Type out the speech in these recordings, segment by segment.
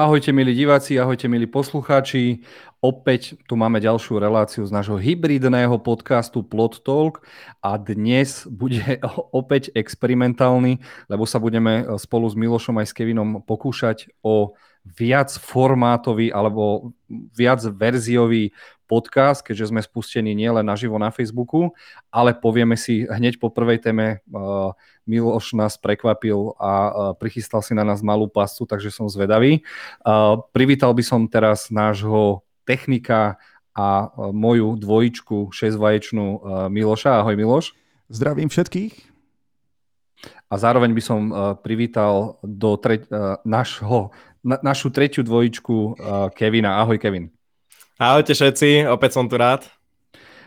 Ahojte milí diváci, ahojte milí poslucháči. Opäť tu máme ďalšiu reláciu z nášho hybridného podcastu Plot Talk a dnes bude opäť experimentálny, lebo sa budeme spolu s Milošom aj s Kevinom pokúšať o viac formátový alebo viac verziový podcast, keďže sme spustení nielen naživo na Facebooku, ale povieme si hneď po prvej téme, uh, Miloš nás prekvapil a uh, prichystal si na nás malú pascu, takže som zvedavý. Uh, privítal by som teraz nášho technika a uh, moju dvojičku, šesťvaječnú uh, Miloša. Ahoj Miloš. Zdravím všetkých. A zároveň by som privítal do tre- našho, na, našu tretiu dvojičku uh, Kevina. Ahoj Kevin. Ahojte všetci, opäť som tu rád.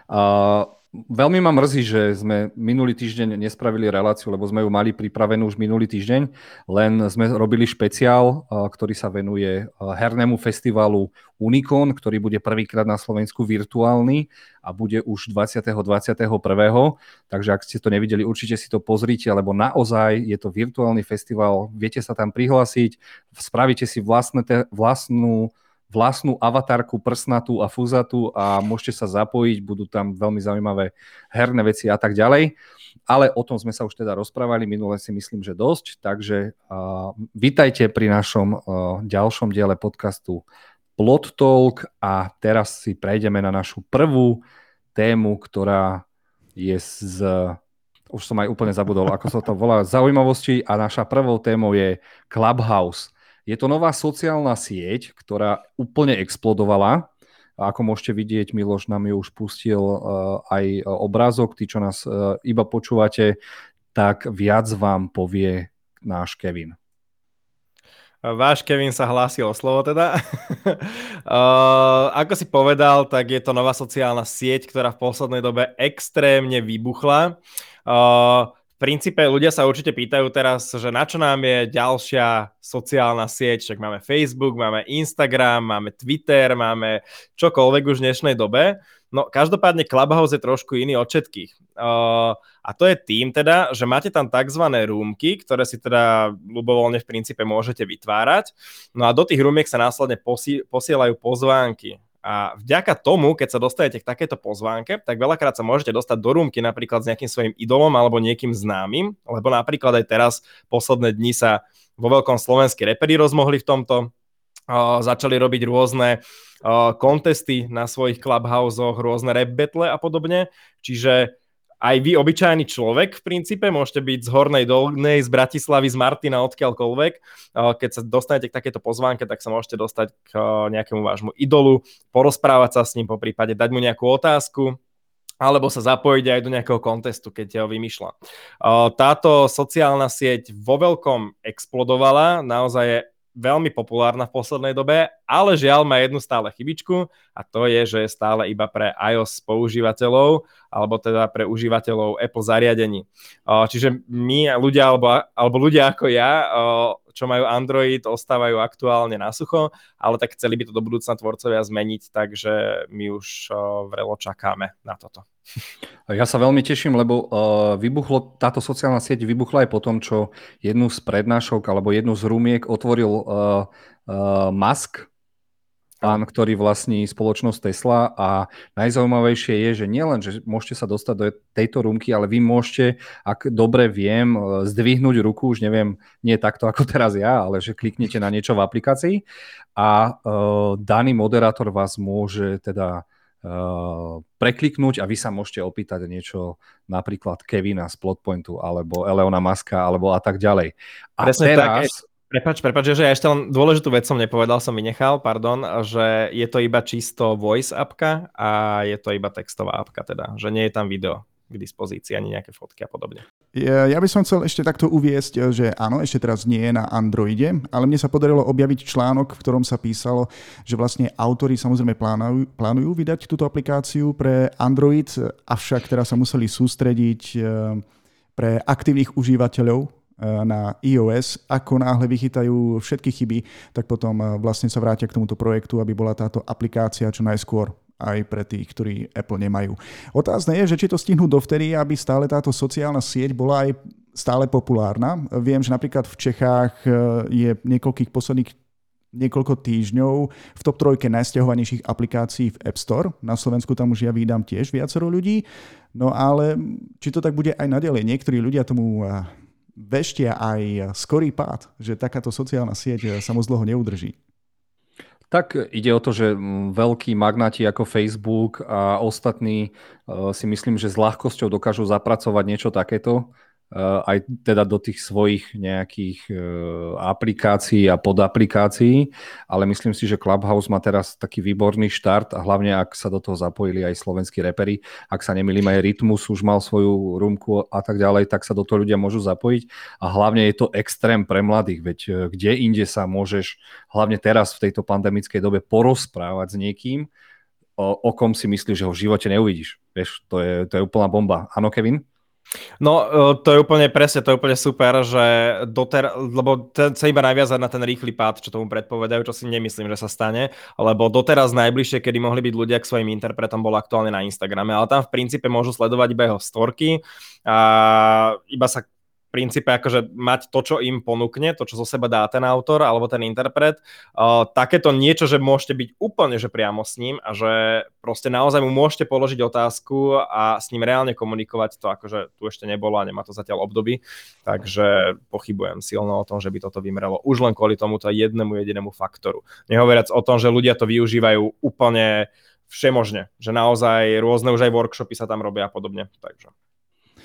Uh, veľmi ma mrzí, že sme minulý týždeň nespravili reláciu, lebo sme ju mali pripravenú už minulý týždeň, len sme robili špeciál, uh, ktorý sa venuje uh, hernému festivalu Unicon, ktorý bude prvýkrát na Slovensku virtuálny a bude už 20. 21. Takže ak ste to nevideli, určite si to pozrite, lebo naozaj je to virtuálny festival, viete sa tam prihlásiť, spravíte si vlastné vlastnú vlastnú avatarku prsnatú a fúzatú a môžete sa zapojiť, budú tam veľmi zaujímavé herné veci a tak ďalej. Ale o tom sme sa už teda rozprávali, minule si myslím, že dosť, takže uh, vítajte pri našom uh, ďalšom diele podcastu Plot Talk a teraz si prejdeme na našu prvú tému, ktorá je z už som aj úplne zabudol, ako sa to volá, zaujímavosti a naša prvou témou je Clubhouse. Je to nová sociálna sieť, ktorá úplne explodovala. A ako môžete vidieť, Miloš nám ju už pustil uh, aj obrázok. Tí, čo nás uh, iba počúvate, tak viac vám povie náš Kevin. Váš Kevin sa hlásil o slovo teda. ako si povedal, tak je to nová sociálna sieť, ktorá v poslednej dobe extrémne vybuchla. Princípe ľudia sa určite pýtajú teraz, že na čo nám je ďalšia sociálna sieť, však máme Facebook, máme Instagram, máme Twitter, máme čokoľvek už v dnešnej dobe. No každopádne Clubhouse je trošku iný od všetkých. Uh, a to je tým teda, že máte tam tzv. rúmky, ktoré si teda ľubovoľne v princípe môžete vytvárať. No a do tých rúmiek sa následne posi- posielajú pozvánky. A vďaka tomu, keď sa dostanete k takéto pozvánke, tak veľakrát sa môžete dostať do rúmky napríklad s nejakým svojim idolom alebo niekým známym, lebo napríklad aj teraz posledné dni sa vo veľkom slovenskí reperi rozmohli v tomto, uh, začali robiť rôzne uh, kontesty na svojich clubhouseoch, rôzne rap battle a podobne, čiže aj vy, obyčajný človek, v princípe, môžete byť z Hornej Dolnej, z Bratislavy, z Martina, odkiaľkoľvek. Keď sa dostanete k takéto pozvánke, tak sa môžete dostať k nejakému vášmu idolu, porozprávať sa s ním, po prípade dať mu nejakú otázku, alebo sa zapojiť aj do nejakého kontestu, keď ho vymýšľa. Táto sociálna sieť vo veľkom explodovala, naozaj je veľmi populárna v poslednej dobe, ale žiaľ má jednu stále chybičku a to je, že je stále iba pre iOS používateľov alebo teda pre užívateľov Apple zariadení. Čiže my ľudia alebo, alebo ľudia ako ja, čo majú Android, ostávajú aktuálne na sucho, ale tak chceli by to do budúcna tvorcovia zmeniť, takže my už vrelo čakáme na toto. Ja sa veľmi teším, lebo vybuchlo, táto sociálna sieť vybuchla aj po tom, čo jednu z prednášok alebo jednu z rumiek otvoril Musk, pán, ktorý vlastní spoločnosť Tesla a najzaujímavejšie je, že nielen, že môžete sa dostať do tejto rumky, ale vy môžete, ak dobre viem, zdvihnúť ruku, už neviem, nie takto ako teraz ja, ale že kliknete na niečo v aplikácii a uh, daný moderátor vás môže teda Uh, prekliknúť a vy sa môžete opýtať niečo napríklad Kevina z Plotpointu alebo Eleona Maska alebo a tak ďalej. A Presne teraz... Tak. Prepač, prepač, že ja ešte len dôležitú vec som nepovedal, som vynechal, pardon, že je to iba čisto voice apka a je to iba textová apka teda, že nie je tam video k dispozícii, ani nejaké fotky a podobne. Ja, by som chcel ešte takto uviesť, že áno, ešte teraz nie je na Androide, ale mne sa podarilo objaviť článok, v ktorom sa písalo, že vlastne autori samozrejme plánujú, plánujú vydať túto aplikáciu pre Android, avšak teraz sa museli sústrediť eh, pre aktívnych užívateľov na iOS, ako náhle vychytajú všetky chyby, tak potom eh, vlastne sa vrátia k tomuto projektu, aby bola táto aplikácia čo najskôr aj pre tých, ktorí Apple nemajú. Otázne je, že či to stihnú dovtedy, aby stále táto sociálna sieť bola aj stále populárna. Viem, že napríklad v Čechách e, je niekoľkých posledných niekoľko týždňov v top trojke najstiahovanejších aplikácií v App Store. Na Slovensku tam už ja vydám tiež viacero ľudí. No ale či to tak bude aj naďalej? Niektorí ľudia tomu eh, veštia aj skorý pád, že takáto sociálna sieť eh, sa moc dlho neudrží. Tak ide o to, že veľkí magnáti ako Facebook a ostatní eh, si myslím, že s ľahkosťou dokážu zapracovať niečo takéto aj teda do tých svojich nejakých eh, aplikácií a podaplikácií, ale myslím si, že Clubhouse má teraz taký výborný štart a hlavne ak sa do toho zapojili aj slovenskí repery, ak sa nemýlim aj Rytmus už mal svoju rúmku a tak ďalej, tak sa do toho ľudia môžu zapojiť a hlavne je to extrém pre mladých, veď eh, kde inde sa môžeš hlavne teraz v tejto pandemickej dobe porozprávať s niekým, o, o kom si myslíš, že ho v živote neuvidíš. Vieš, to je, to je úplná bomba. Áno, Kevin? No, e, to je úplne presne, to je úplne super, že doter, lebo ten, iba naviazať na ten rýchly pád, čo tomu predpovedajú, čo si nemyslím, že sa stane, lebo doteraz najbližšie, kedy mohli byť ľudia k svojim interpretom, bolo aktuálne na Instagrame, ale tam v princípe môžu sledovať iba jeho storky a iba sa princípe akože mať to, čo im ponúkne, to, čo zo seba dá ten autor alebo ten interpret, uh, takéto niečo, že môžete byť úplne že priamo s ním a že proste naozaj mu môžete položiť otázku a s ním reálne komunikovať, to akože tu ešte nebolo a nemá to zatiaľ období, takže pochybujem silno o tom, že by toto vymrelo už len kvôli tomuto jednému jedinému faktoru. Nehovoriac o tom, že ľudia to využívajú úplne všemožne, že naozaj rôzne už aj workshopy sa tam robia a podobne, takže.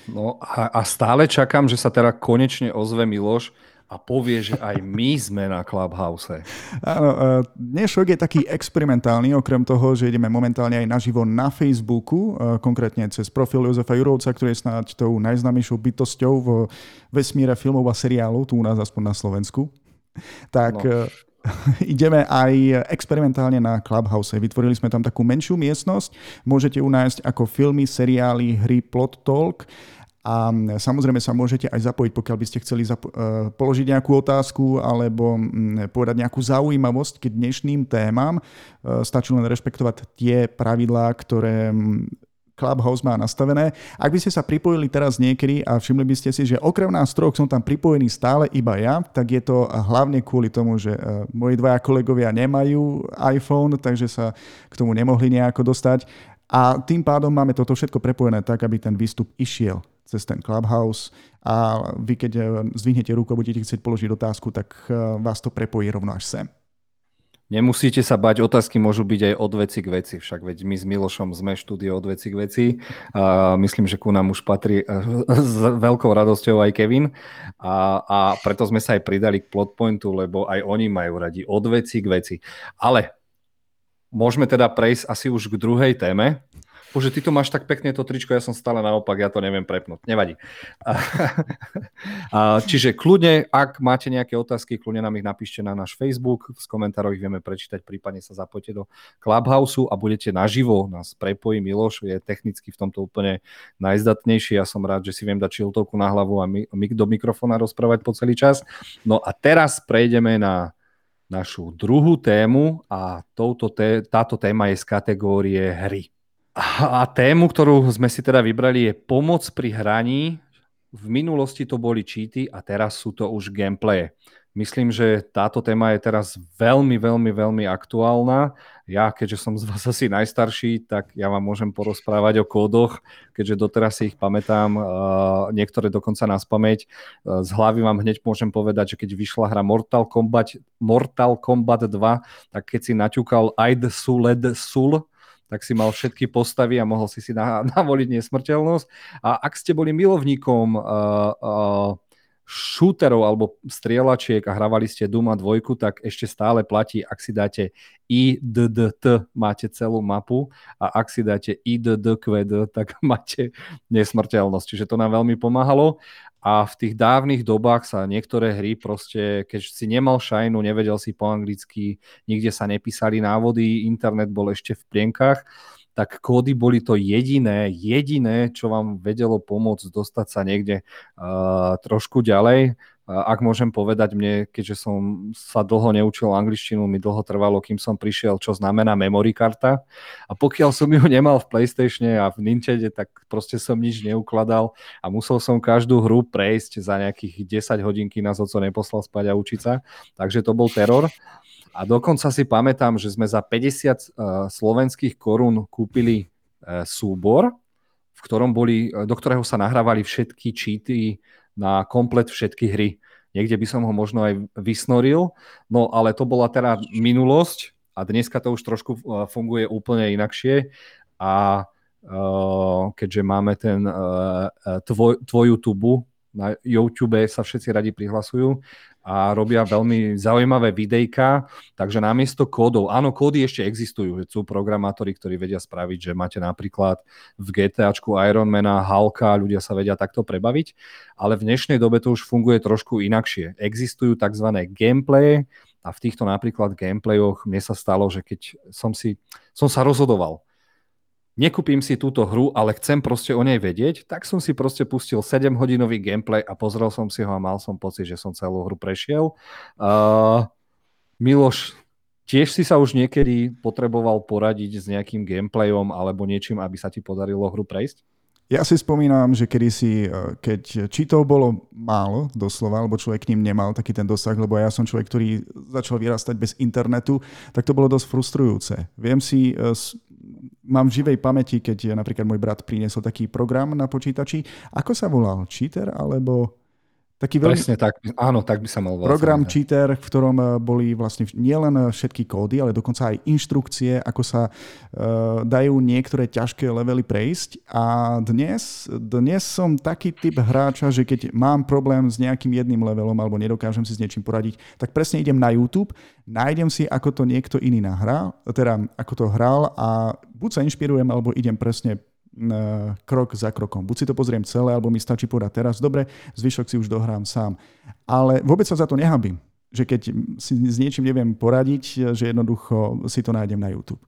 No a, a stále čakám, že sa teda konečne ozve Miloš a povie, že aj my sme na Clubhouse. Áno, e, dnešok je taký experimentálny, okrem toho, že ideme momentálne aj naživo na Facebooku, e, konkrétne cez profil Jozefa Jurovca, ktorý je snáď tou najznámejšou bytosťou v vesmíre filmov a seriálov, tu u nás aspoň na Slovensku. Tak no. ideme aj experimentálne na Clubhouse. Vytvorili sme tam takú menšiu miestnosť. Môžete ju nájsť ako filmy, seriály, hry, plot talk a samozrejme sa môžete aj zapojiť, pokiaľ by ste chceli zapo- e, položiť nejakú otázku alebo povedať nejakú zaujímavosť k dnešným témam. E, stačí len rešpektovať tie pravidlá, ktoré Clubhouse má nastavené. Ak by ste sa pripojili teraz niekedy a všimli by ste si, že okrem nás troch som tam pripojený stále iba ja, tak je to hlavne kvôli tomu, že e, moji dvaja kolegovia nemajú iPhone, takže sa k tomu nemohli nejako dostať. A tým pádom máme toto všetko prepojené tak, aby ten výstup išiel cez ten Clubhouse a vy keď eh, zvihnete ruku a budete chcieť položiť otázku, tak eh, vás to prepojí rovno až sem. Nemusíte sa bať, otázky môžu byť aj od veci k veci, však veď my s Milošom sme štúdio od veci k veci a myslím, že ku nám už patrí eh, s veľkou radosťou aj Kevin. A, a preto sme sa aj pridali k plotpointu, lebo aj oni majú radi od veci k veci. Ale môžeme teda prejsť asi už k druhej téme, Bože, ty to máš tak pekne to tričko, ja som stále naopak, ja to neviem prepnúť. Nevadí. Čiže kľudne, ak máte nejaké otázky, kľudne nám ich napíšte na náš Facebook, z komentárov ich vieme prečítať, prípadne sa zapojte do Clubhouse a budete naživo, nás prepojí Miloš, je technicky v tomto úplne najzdatnejší, ja som rád, že si viem dať šiltovku na hlavu a my do mikrofóna rozprávať po celý čas. No a teraz prejdeme na našu druhú tému a touto té, táto téma je z kategórie hry. A tému, ktorú sme si teda vybrali, je pomoc pri hraní. V minulosti to boli cheaty a teraz sú to už gameplaye. Myslím, že táto téma je teraz veľmi, veľmi, veľmi aktuálna. Ja, keďže som z vás asi najstarší, tak ja vám môžem porozprávať o kódoch, keďže doteraz si ich pamätám, niektoré dokonca na spameť. Z hlavy vám hneď môžem povedať, že keď vyšla hra Mortal Kombat, Mortal Kombat 2, tak keď si naťukal Aid Suled Sul, tak si mal všetky postavy a mohol si si navoliť nesmrteľnosť. A ak ste boli milovníkom uh, uh, šúterov alebo strieľačiek a hravali ste Duma 2, tak ešte stále platí, ak si dáte IDDT, máte celú mapu a ak si dáte IDDQD, tak máte nesmrteľnosť. Čiže to nám veľmi pomáhalo a v tých dávnych dobách sa niektoré hry proste, keď si nemal šajnu, nevedel si po anglicky, nikde sa nepísali návody, internet bol ešte v plienkach, tak kódy boli to jediné, jediné, čo vám vedelo pomôcť dostať sa niekde uh, trošku ďalej ak môžem povedať mne, keďže som sa dlho neučil angličtinu, mi dlho trvalo, kým som prišiel, čo znamená memory karta. A pokiaľ som ju nemal v PlayStatione a v Nintendo, tak proste som nič neukladal a musel som každú hru prejsť za nejakých 10 hodín, kým nás oco neposlal spať a učiť sa. Takže to bol teror. A dokonca si pamätám, že sme za 50 uh, slovenských korún kúpili uh, súbor, v ktorom boli, do ktorého sa nahrávali všetky cheaty na komplet všetky hry. Niekde by som ho možno aj vysnoril, no ale to bola teda minulosť a dneska to už trošku funguje úplne inakšie a uh, keďže máme ten uh, tvoj, tvoju tubu, na YouTube sa všetci radi prihlasujú a robia veľmi zaujímavé videjka, takže namiesto kódov, áno, kódy ešte existujú, sú programátori, ktorí vedia spraviť, že máte napríklad v GTAčku Ironmana, Halka, ľudia sa vedia takto prebaviť, ale v dnešnej dobe to už funguje trošku inakšie. Existujú tzv. gameplay a v týchto napríklad gameplayoch mne sa stalo, že keď som si, som sa rozhodoval, nekúpim si túto hru, ale chcem proste o nej vedieť, tak som si proste pustil 7-hodinový gameplay a pozrel som si ho a mal som pocit, že som celú hru prešiel. Uh, Miloš, tiež si sa už niekedy potreboval poradiť s nejakým gameplayom alebo niečím, aby sa ti podarilo hru prejsť? Ja si spomínam, že kedysi, e, keď čítov bolo málo, doslova, alebo človek k ním nemal taký ten dosah, lebo ja som človek, ktorý začal vyrastať bez internetu, tak to bolo dosť frustrujúce. Viem si e, mám v živej pamäti, keď napríklad môj brat priniesol taký program na počítači. Ako sa volal? Cheater alebo taký veľmi... Presne tak, áno, tak by sa mal volať. Program Cheater, v ktorom eh, boli vlastne nielen eh, všetky kódy, ale dokonca aj inštrukcie, ako sa uh, dajú niektoré ťažké levely prejsť. A dnes, dnes som taký typ hráča, že keď mám problém s nejakým jedným levelom alebo nedokážem si s niečím poradiť, tak presne idem na YouTube, nájdem si, ako to niekto iný nahral, teda ako to hral a buď sa inšpirujem, alebo idem presne krok za krokom. Buď si to pozriem celé, alebo mi stačí povedať teraz, dobre, zvyšok si už dohrám sám. Ale vôbec sa za to nehabím, že keď si s niečím neviem poradiť, že jednoducho si to nájdem na YouTube.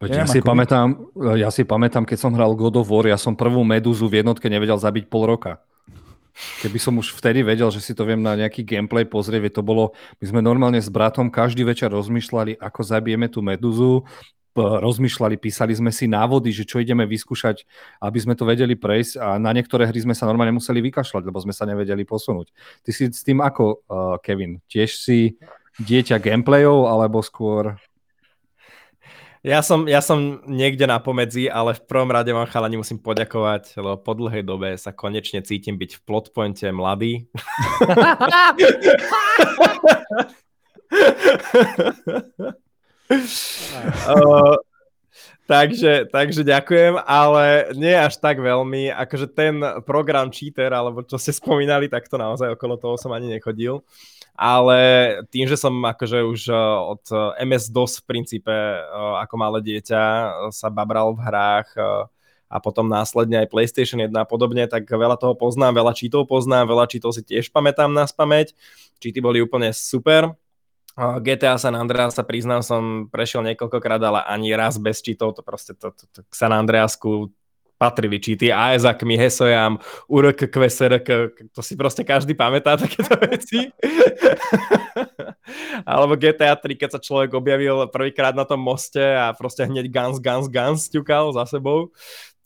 Ja, ja, si pamätám, ja si pamätám, keď som hral God of War, ja som prvú medúzu v jednotke nevedel zabiť pol roka. Keby som už vtedy vedel, že si to viem na nejaký gameplay pozrieť, to bolo, my sme normálne s bratom každý večer rozmýšľali, ako zabijeme tú medúzu, rozmýšľali, písali sme si návody, že čo ideme vyskúšať, aby sme to vedeli prejsť a na niektoré hry sme sa normálne museli vykašľať, lebo sme sa nevedeli posunúť. Ty si s tým ako, uh, Kevin? Tiež si dieťa gameplayov alebo skôr ja som, ja som niekde na pomedzi, ale v prvom rade vám chalani musím poďakovať, lebo po dlhej dobe sa konečne cítim byť v plotpointe mladý. takže, takže ďakujem, ale nie až tak veľmi. Akože ten program Cheater, alebo čo ste spomínali, tak to naozaj okolo toho som ani nechodil. Ale tým, že som akože už e, od MS-DOS v princípe e, ako malé dieťa sa babral v hrách a potom následne aj PlayStation 1 a podobne, tak veľa toho poznám, veľa cheatov poznám, veľa cheatov si tiež pamätám na spameť. Cheaty boli úplne super. GTA San Andreas sa priznám, som prešiel niekoľkokrát, ale ani raz bez cheatov, to proste to, to, to k San Andreasku patrili cheaty, AESAK, mi Hesojam, URK, QSRK, to si proste každý pamätá takéto veci. Alebo GTA 3, keď sa človek objavil prvýkrát na tom moste a proste hneď guns, guns, guns ťukal za sebou.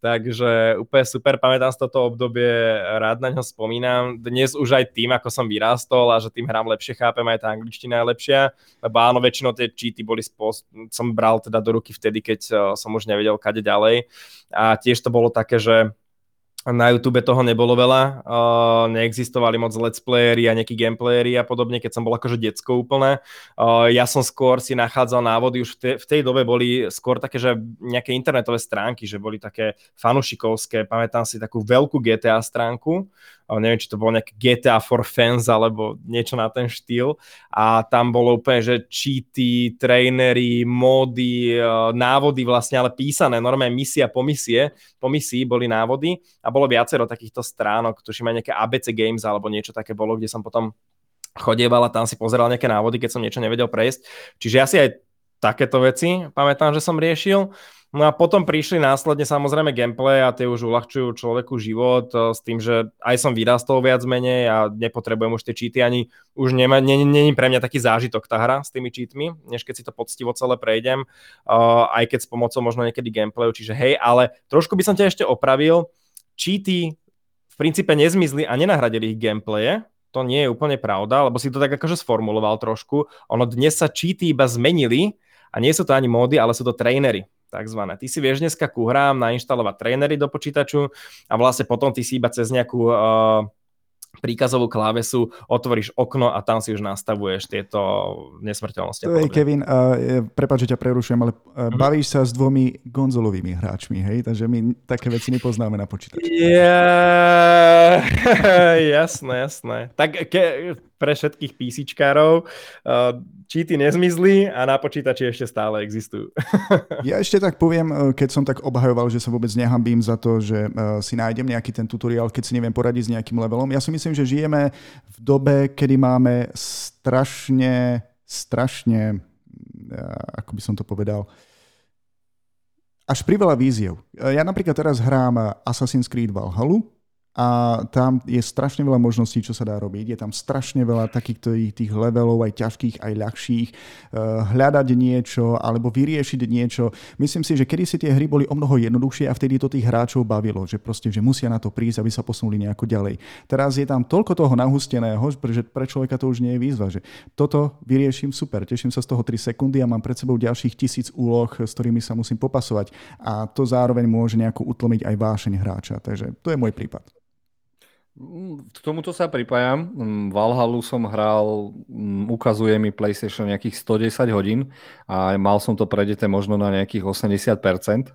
Takže úplne super, pamätám z toto obdobie, rád na ňo spomínam. Dnes už aj tým, ako som vyrástol a že tým hrám lepšie, chápem, aj tá angličtina je lepšia, lebo áno, väčšinou tie cheaty boli spôsob, som bral teda do ruky vtedy, keď eh, som už nevedel kade ďalej. A tiež to bolo také, že na YouTube toho nebolo veľa, uh, neexistovali moc let's playery a nejakí gameplayery a podobne, keď som bol akože decko úplne. Uh, ja som skôr si nachádzal návody, už v, te, v tej dobe boli skôr také, že nejaké internetové stránky, že boli také fanušikovské, pamätám si takú veľkú GTA stránku, neviem, či to bolo nejaké GTA for fans alebo niečo na ten štýl. A tam bolo úplne, že cheaty, trainery, módy, e, návody vlastne, ale písané, normálne misia po misie, po misii boli návody. A bolo viacero takýchto stránok, tuším aj nejaké ABC Games alebo niečo také bolo, kde som potom chodieval a tam si pozeral nejaké návody, keď som niečo nevedel prejsť. Čiže ja si aj takéto veci pamätám, že som riešil. No a potom prišli následne samozrejme gameplay a tie už uľahčujú človeku život eh, s tým, že aj som vyrastol viac menej a nepotrebujem už tie cheaty ani už není pre mňa taký zážitok tá hra s tými cheatmi, než keď si to poctivo celé prejdem, uh, aj keď s pomocou možno niekedy gameplayu, čiže hej, ale trošku by som ťa ešte opravil, cheaty v princípe nezmizli a nenahradili ich gameplaye, to nie je úplne pravda, lebo si to tak akože sformuloval trošku. Ono dnes sa cheaty iba zmenili a nie sú to ani módy, ale sú to trainery takzvané. Ty si vieš dneska ku hrám nainštalovať trénery do počítaču a vlastne potom ty si iba cez nejakú uh, príkazovú klávesu, otvoríš okno a tam si už nastavuješ tieto nesmrteľnosti. Hey, Kevin, uh, prepáč, že ťa prerušujem, ale uh, mm-hmm. bavíš sa s dvomi gonzolovými hráčmi, hej? Takže my také veci nepoznáme na počítači. Yeah. jasné, jasné. Tak ke, pre všetkých písičkárov. Uh, cheaty nezmizli a na počítači ešte stále existujú. ja ešte tak poviem, uh, keď som tak obhajoval, že sa vôbec nehambím za to, že uh, si nájdem nejaký ten tutoriál, keď si neviem poradiť s nejakým levelom. Ja si myslím, že žijeme v dobe, kedy máme strašne, strašne, ako by som to povedal, až priveľa víziev. Ja napríklad teraz hrám Assassin's Creed Valhalla, a tam je strašne veľa možností, čo sa dá robiť. Je tam strašne veľa takých tých levelov, aj ťažkých, aj ľahších. Eh, hľadať niečo alebo vyriešiť niečo. Myslím si, že kedy si tie hry boli o mnoho jednoduchšie a vtedy to tých hráčov bavilo, že proste, že musia na to prísť, aby sa posunuli nejako ďalej. Teraz je tam toľko toho nahusteného, že pre človeka to už nie je výzva, že toto vyrieším super, teším sa z toho 3 sekundy a mám pred sebou ďalších tisíc úloh, s ktorými sa musím popasovať a to zároveň môže nejako utlmiť aj vášeň hráča. Takže to je môj prípad. K tomuto sa pripájam. Mm, Valhalu som hral, mm, ukazuje mi PlayStation nejakých 110 hodín a mal som to predete možno na nejakých 80%.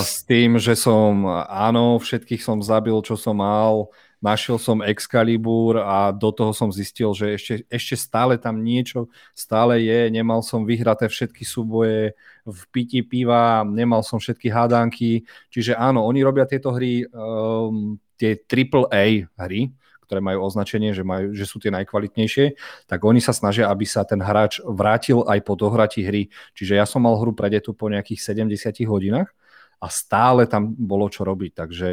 S tým, že som, áno, všetkých som zabil, čo som mal, našiel som Excalibur a do toho som zistil, že ešte, ešte stále tam niečo stále je, nemal som vyhraté všetky súboje v pití piva, nemal som všetky hádánky, čiže áno, oni robia tieto hry um, tie AAA hry, ktoré majú označenie, že, majú, že sú tie najkvalitnejšie, tak oni sa snažia, aby sa ten hráč vrátil aj po dohratí hry. Čiže ja som mal hru predetu po nejakých 70 hodinách a stále tam bolo čo robiť. Takže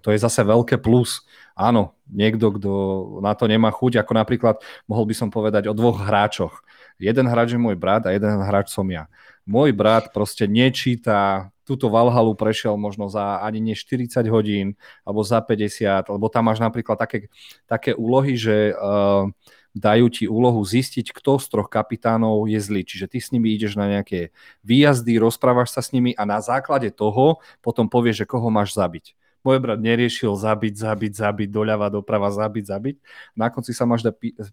to je zase veľké plus. Áno, niekto, kto na to nemá chuť, ako napríklad mohol by som povedať o dvoch hráčoch. Jeden hráč je môj brat a jeden hráč som ja. Môj brat proste nečíta túto Valhalu prešiel možno za ani nie 40 hodín, alebo za 50, lebo tam máš napríklad také, také úlohy, že uh, dajú ti úlohu zistiť, kto z troch kapitánov je zlý. Čiže ty s nimi ideš na nejaké výjazdy, rozprávaš sa s nimi a na základe toho potom povieš, že koho máš zabiť. Môj brat neriešil zabiť, zabiť, zabiť, doľava, doprava, zabiť, zabiť. Na konci sa máš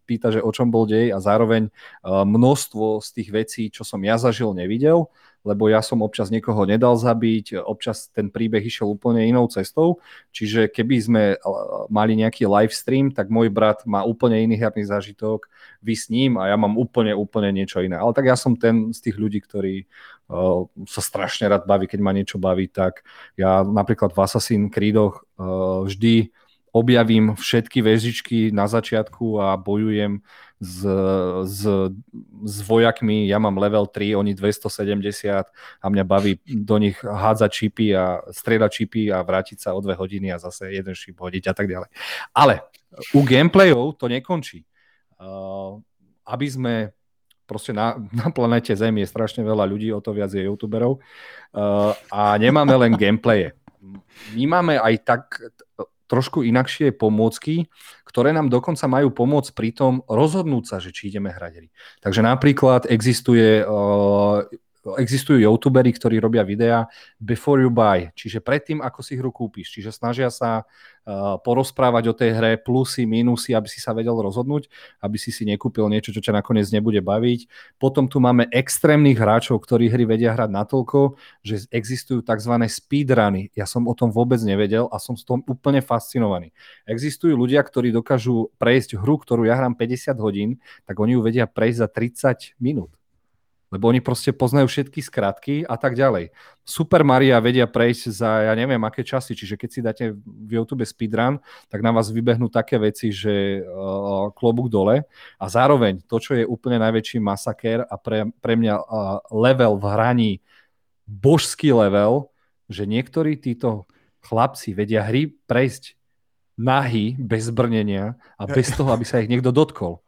pýta, že o čom bol dej a zároveň uh, množstvo z tých vecí, čo som ja zažil, nevidel lebo ja som občas niekoho nedal zabiť, občas ten príbeh išiel úplne inou cestou, čiže keby sme eh, mali nejaký live stream, tak môj brat má úplne iný herný zážitok, vy s ním a ja mám úplne, úplne niečo iné. Ale tak ja som ten z tých ľudí, ktorí uh, sa strašne rád baví, keď ma niečo baví, tak ja napríklad v Assassin's Creedoch uh, vždy objavím všetky väzičky na začiatku a bojujem s, s, s vojakmi, ja mám level 3, oni 270 a mňa baví do nich hádzať čipy a strieľať čipy a vrátiť sa o dve hodiny a zase jeden šip hodiť a tak ďalej. Ale u gameplayov to nekončí. Uh, aby sme proste na, na planete Zem je strašne veľa ľudí, o to viac je youtuberov uh, a nemáme len gameplaye. My máme aj tak trošku inakšie pomôcky, ktoré nám dokonca majú pomôcť pri tom rozhodnúť sa, že či ideme hrať hry. Takže napríklad existuje uh, existujú youtuberi, ktorí robia videá before you buy, čiže predtým, ako si hru kúpiš. Čiže snažia sa uh, porozprávať o tej hre plusy, minusy, aby si sa vedel rozhodnúť, aby si si nekúpil niečo, čo ťa nakoniec nebude baviť. Potom tu máme extrémnych hráčov, ktorí hry vedia hrať natoľko, že existujú tzv. speedruny. Ja som o tom vôbec nevedel a som s tom úplne fascinovaný. Existujú ľudia, ktorí dokážu prejsť hru, ktorú ja hrám 50 hodín, tak oni ju vedia prejsť za 30 minút lebo oni proste poznajú všetky skratky a tak ďalej. Super Maria vedia prejsť za ja neviem aké časy, čiže keď si dáte v YouTube speedrun, tak na vás vybehnú také veci, že uh, klobúk dole a zároveň to, čo je úplne najväčší masaker a pre, pre mňa uh, level v hraní, božský level, že niektorí títo chlapci vedia hry prejsť nahy, bez brnenia a bez toho, aby sa ich niekto dotkol.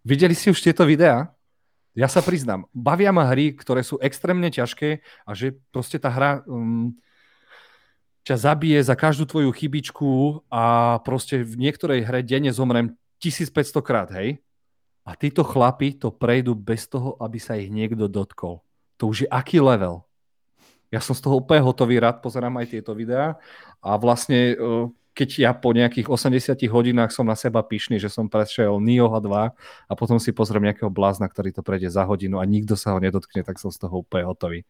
Videli ste už tieto videá? Ja sa priznám, bavia ma hry, ktoré sú extrémne ťažké a že proste tá hra um, ťa zabije za každú tvoju chybičku a proste v niektorej hre denne zomrem 1500 krát, hej? A títo chlapi to prejdú bez toho, aby sa ich niekto dotkol. To už je aký level? Ja som z toho úplne hotový, rád pozerám aj tieto videá a vlastne e, keď ja po nejakých 80 hodinách som na seba pyšný, že som prešiel Nioh 2 a potom si pozriem nejakého blázna, ktorý to prejde za hodinu a nikto sa ho nedotkne, tak som z toho úplne hotový.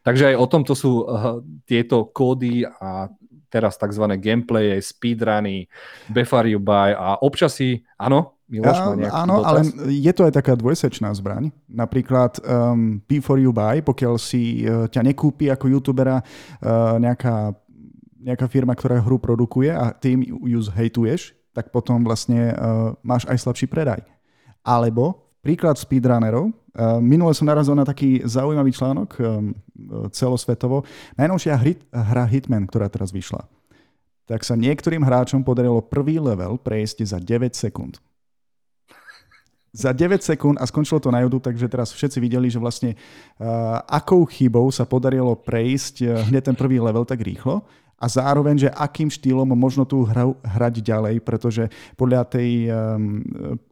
Takže aj o tomto sú uh, tieto kódy a teraz tzv. gameplaye, speedruny, before you buy a občas si, áno, Miloš má Áno, dotaz? ale je to aj taká dvojsečná zbraň. Napríklad um, P4 You Buy, pokiaľ si uh, ťa nekúpi ako youtubera uh, nejaká nejaká firma, ktorá hru produkuje a ty ju hejtuješ, tak potom vlastne uh, máš aj slabší predaj. Alebo príklad speedrunnerov. Uh, minule som narazil na taký zaujímavý článok um, celosvetovo. Najnovšia hrit, hra Hitman, ktorá teraz vyšla. Tak sa niektorým hráčom podarilo prvý level prejsť za 9 sekúnd za 9 sekúnd a skončilo to na YouTube, takže teraz všetci videli, že vlastne uh, akou chybou sa podarilo prejsť uh, hneď ten prvý level tak rýchlo a zároveň, že akým štýlom možno tú hru hrať ďalej, pretože podľa tej, um,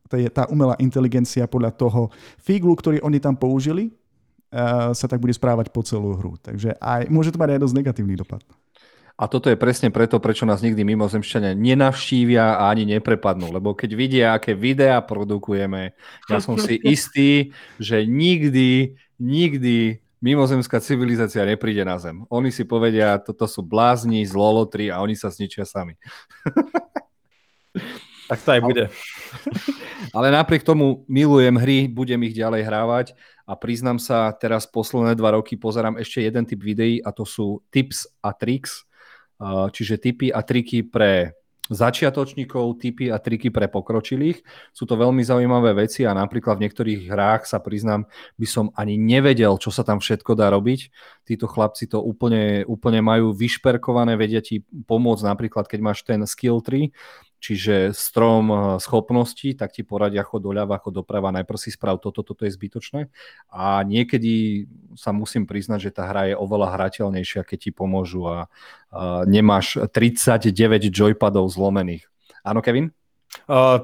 tej tá umelá inteligencia, podľa toho figlu, ktorý oni tam použili, uh, sa tak bude správať po celú hru. Takže aj, môže to mať aj dosť negatívny dopad. A toto je presne preto, prečo nás nikdy mimozemšťania nenavštívia a ani neprepadnú. Lebo keď vidia, aké videá produkujeme, ja som si istý, že nikdy, nikdy mimozemská civilizácia nepríde na Zem. Oni si povedia, toto sú blázni, zlolotri a oni sa zničia sami. tak to aj bude. Ale napriek tomu milujem hry, budem ich ďalej hrávať a priznám sa, teraz posledné dva roky pozerám ešte jeden typ videí a to sú tips a tricks, čiže tipy a triky pre začiatočníkov, typy a triky pre pokročilých. Sú to veľmi zaujímavé veci a napríklad v niektorých hrách sa priznám, by som ani nevedel, čo sa tam všetko dá robiť. Títo chlapci to úplne, úplne majú vyšperkované, vedia ti pomôcť napríklad, keď máš ten skill tree, čiže strom eh, schopností, tak ti poradia chod doľava, chod doprava, najprv si sprav toto, toto je zbytočné. A niekedy sa musím priznať, že tá hra je oveľa hrateľnejšia, keď ti pomôžu a, a nemáš 39 joypadov zlomených. Áno, Kevin?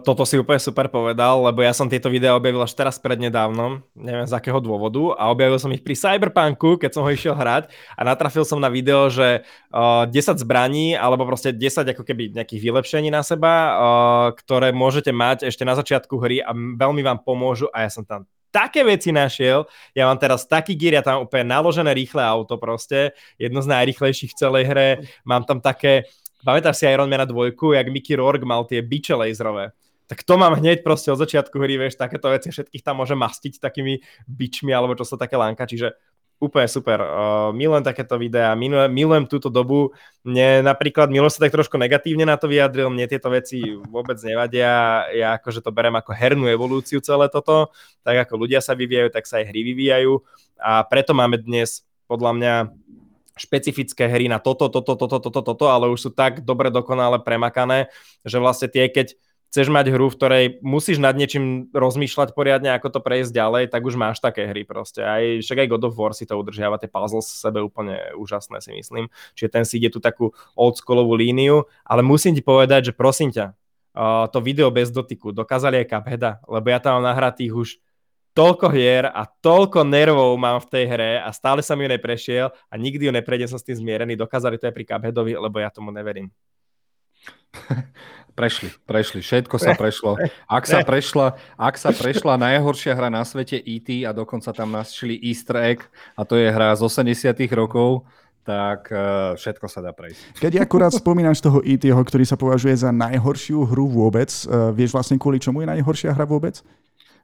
Toto si úplne super povedal, lebo ja som tieto videá objavil až teraz prednedávnom, neviem z akého dôvodu, a objavil som ich pri Cyberpunku, keď som ho išiel hrať a natrafil som na video, že uh, 10 zbraní, alebo proste 10 ako keby nejakých vylepšení na seba, uh, ktoré môžete mať ešte na začiatku hry a veľmi vám pomôžu a ja som tam také veci našiel. Ja mám teraz taký gear, ja tam úplne naložené rýchle auto proste, jedno z najrýchlejších v celej hre. Mám tam také Pamätáš si Iron Man 2, jak Mickey Rourke mal tie biče laserové? Tak to mám hneď proste od začiatku hry, vieš, takéto veci všetkých tam môže mastiť takými bičmi, alebo čo sa také lánka, čiže úplne super. Uh, milujem takéto videá, milujem, milujem túto dobu. Mne napríklad Milo sa tak trošku negatívne na to vyjadril, mne tieto veci vôbec nevadia. Ja akože to berem ako hernú evolúciu celé toto. Tak ako ľudia sa vyvíjajú, tak sa aj hry vyvíjajú. A preto máme dnes podľa mňa špecifické hry na toto, toto, toto, toto, toto, ale už sú tak dobre dokonale premakané, že vlastne tie, keď chceš mať hru, v ktorej musíš nad niečím rozmýšľať poriadne, ako to prejsť ďalej, tak už máš také hry proste. Aj, však aj God of War si to udržiava, tie puzzles sebe úplne úžasné si myslím. Čiže ten si ide tú takú oldschoolovú líniu, ale musím ti povedať, že prosím ťa, to video bez dotyku dokázali aj Cupheada, lebo ja tam mám nahratých už toľko hier a toľko nervov mám v tej hre a stále som ju neprešiel a nikdy ju neprejdem, som s tým zmierený. Dokázali to aj pri Cupheadovi, lebo ja tomu neverím. Prešli, prešli, všetko sa prešlo. Ak sa prešla, ak sa prešla najhoršia hra na svete E.T. a dokonca tam našli easter egg a to je hra z 80 rokov, tak uh, všetko sa dá prejsť. Keď akurát spomínaš toho E.T., ktorý sa považuje za najhoršiu hru vôbec, uh, vieš vlastne kvôli čomu je najhoršia hra vôbec?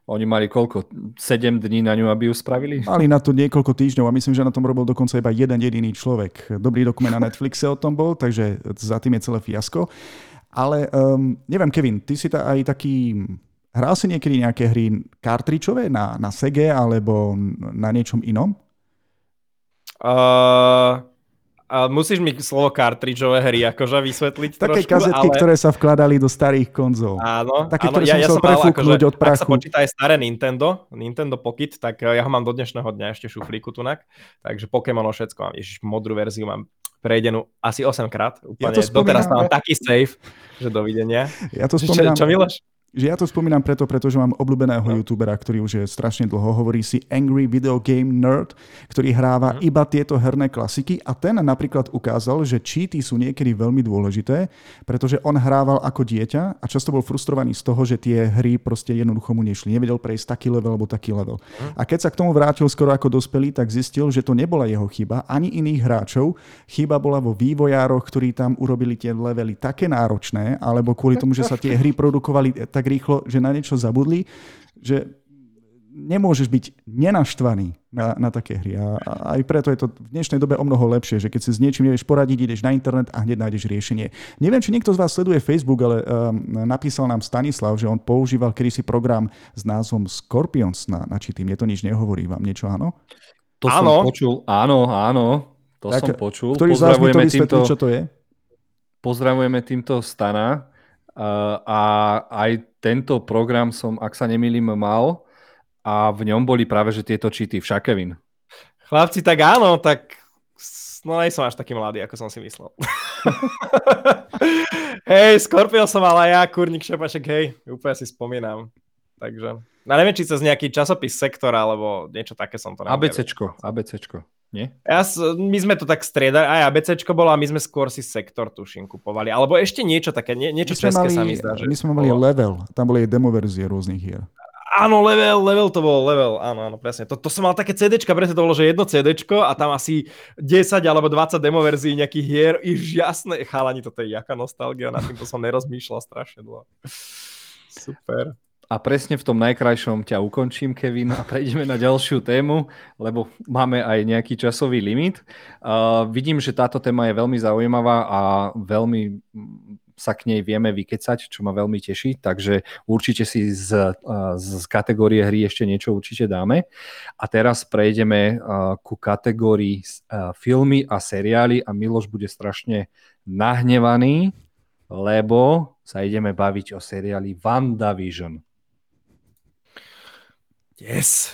Oni mali koľko? 7 dní na ňu, aby ju spravili? Mali na to niekoľko týždňov a myslím, že na tom robil dokonca iba jeden jediný človek. Dobrý dokument na Netflixe o tom bol, takže za tým je celé fiasko. Ale um, neviem, Kevin, ty si ta aj taký... Hral si niekedy nejaké hry kartričové na, na Sege alebo na niečom inom? Uh, a musíš mi slovo kartridžové hry akože vysvetliť Také trošku, kazetky, ale... ktoré sa vkladali do starých konzol. Áno, Také, áno ktoré ja, som ja chcel prefúknuť akože, od prachu. Ak sa počíta aj staré Nintendo, Nintendo Pocket, tak ja ho mám do dnešného dňa ešte šuflíku tunak. Takže Pokémon všetko mám. Ježiš, modrú verziu mám prejdenú asi 8 krát. Úplne. Ja to. Doteraz mám taký safe, že dovidenia. Ja to spomínam... Čo, čo Miloš? Že ja to spomínam preto, pretože mám obľúbeného no. youtubera, ktorý už je strašne dlho, hovorí si Angry Video Game Nerd, ktorý hráva mm. iba tieto herné klasiky a ten napríklad ukázal, že cheaty sú niekedy veľmi dôležité, pretože on hrával ako dieťa a často bol frustrovaný z toho, že tie hry proste jednoducho mu nešli. Nevedel prejsť taký level alebo taký level. Mm. A keď sa k tomu vrátil skoro ako dospelý, tak zistil, že to nebola jeho chyba, ani iných hráčov. Chyba bola vo vývojároch, ktorí tam urobili tie levely také náročné, alebo kvôli tomu, že sa tie hry produkovali tak tak rýchlo, že na niečo zabudli, že nemôžeš byť nenaštvaný na, na také hry. A, a aj preto je to v dnešnej dobe o mnoho lepšie, že keď si s niečím nevieš poradiť, ideš na internet a hneď nájdeš riešenie. Neviem, či niekto z vás sleduje Facebook, ale um, napísal nám Stanislav, že on používal kedysi program s názvom Scorpions na, na tým. Je to nič nehovorí vám niečo, áno? To áno. som počul, áno, áno, to tak, som počul. Ktorý z vás mi to týmto, čo to je? Pozdravujeme týmto Stana a aj tento program som, ak sa nemýlim, mal a v ňom boli práve že tieto čity. Však, Kevin? Chlapci, tak áno, tak no nie som až taký mladý, ako som si myslel. hej, Scorpio som mal aj ja, kurník šepaček, hej, úplne si spomínam. Takže, no neviem, či cez nejaký časopis sektor, alebo niečo také som to nevedel. ABCčko, ABCčko nie? Ja, my sme to tak striedali, aj ABCčko bolo a my sme skôr si sektor, tuším, kupovali. Alebo ešte niečo také, nie, niečo české mali, sa mi zdá. Že my sme mali bolo. level, tam boli aj demoverzie rôznych hier. Áno, level, level to bol, level, áno, áno, presne. To, to som mal také CDčka, presne to bolo, že jedno CDčko a tam asi 10 alebo 20 demoverzií nejakých hier, iš jasné, chalani, toto je jaká nostalgia, na týmto som nerozmýšľal strašne dlho. Super. A presne v tom najkrajšom ťa ukončím, Kevin, a prejdeme na ďalšiu tému, lebo máme aj nejaký časový limit. Uh, vidím, že táto téma je veľmi zaujímavá a veľmi sa k nej vieme vykecať, čo ma veľmi teší, takže určite si z, z kategórie hry ešte niečo určite dáme. A teraz prejdeme ku kategórii filmy a seriály a Miloš bude strašne nahnevaný, lebo sa ideme baviť o seriáli WandaVision. Yes.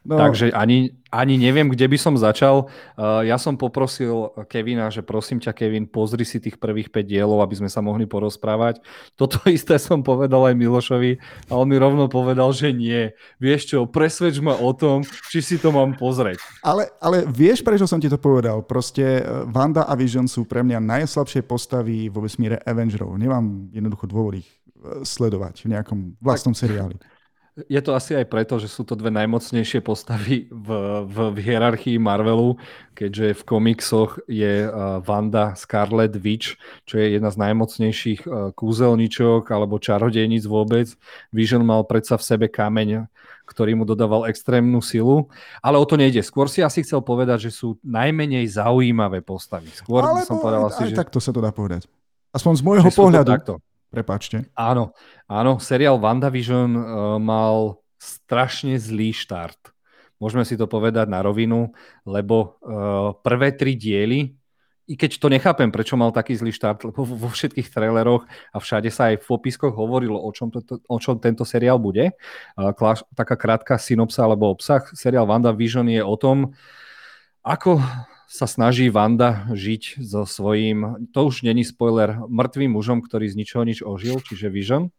No. Takže ani, ani neviem, kde by som začal. Uh, ja som poprosil Kevina, že prosím ťa, Kevin, pozri si tých prvých 5 dielov, aby sme sa mohli porozprávať. Toto isté som povedal aj Milošovi a on mi rovno povedal, že nie. Vieš čo, presvedč ma o tom, či si to mám pozrieť. Ale, ale vieš, prečo som ti to povedal? Proste Wanda a Vision sú pre mňa najslabšie postavy vo vesmíre Avengerov. Nemám jednoducho dôvod ich e, sledovať v nejakom vlastnom tak. seriáli. Je to asi aj preto, že sú to dve najmocnejšie postavy v, v, v hierarchii Marvelu, keďže v komiksoch je uh, Wanda Scarlet Witch, čo je jedna z najmocnejších uh, kúzelničok alebo čarodejníc vôbec. Vision mal predsa v sebe kameň, ktorý mu dodával extrémnu silu. Ale o to nejde. Skôr si asi chcel povedať, že sú najmenej zaujímavé postavy. Skôr Ale som povedal asi, aj že... takto sa to dá povedať. Aspoň z môjho pohľadu. Prepačte. Áno, áno, seriál WandaVision uh, mal strašne zlý štart. Môžeme si to povedať na rovinu, lebo uh, prvé tri diely, i keď to nechápem, prečo mal taký zlý štart, lebo vo všetkých traileroch a všade sa aj v popiskoch hovorilo, o čom, to, o čom tento seriál bude. Kláš, taká krátka synopsa alebo obsah. Seriál WandaVision je o tom, ako sa snaží Vanda žiť so svojím, to už není spoiler, mŕtvým mužom, ktorý z ničoho nič ožil, čiže Vision.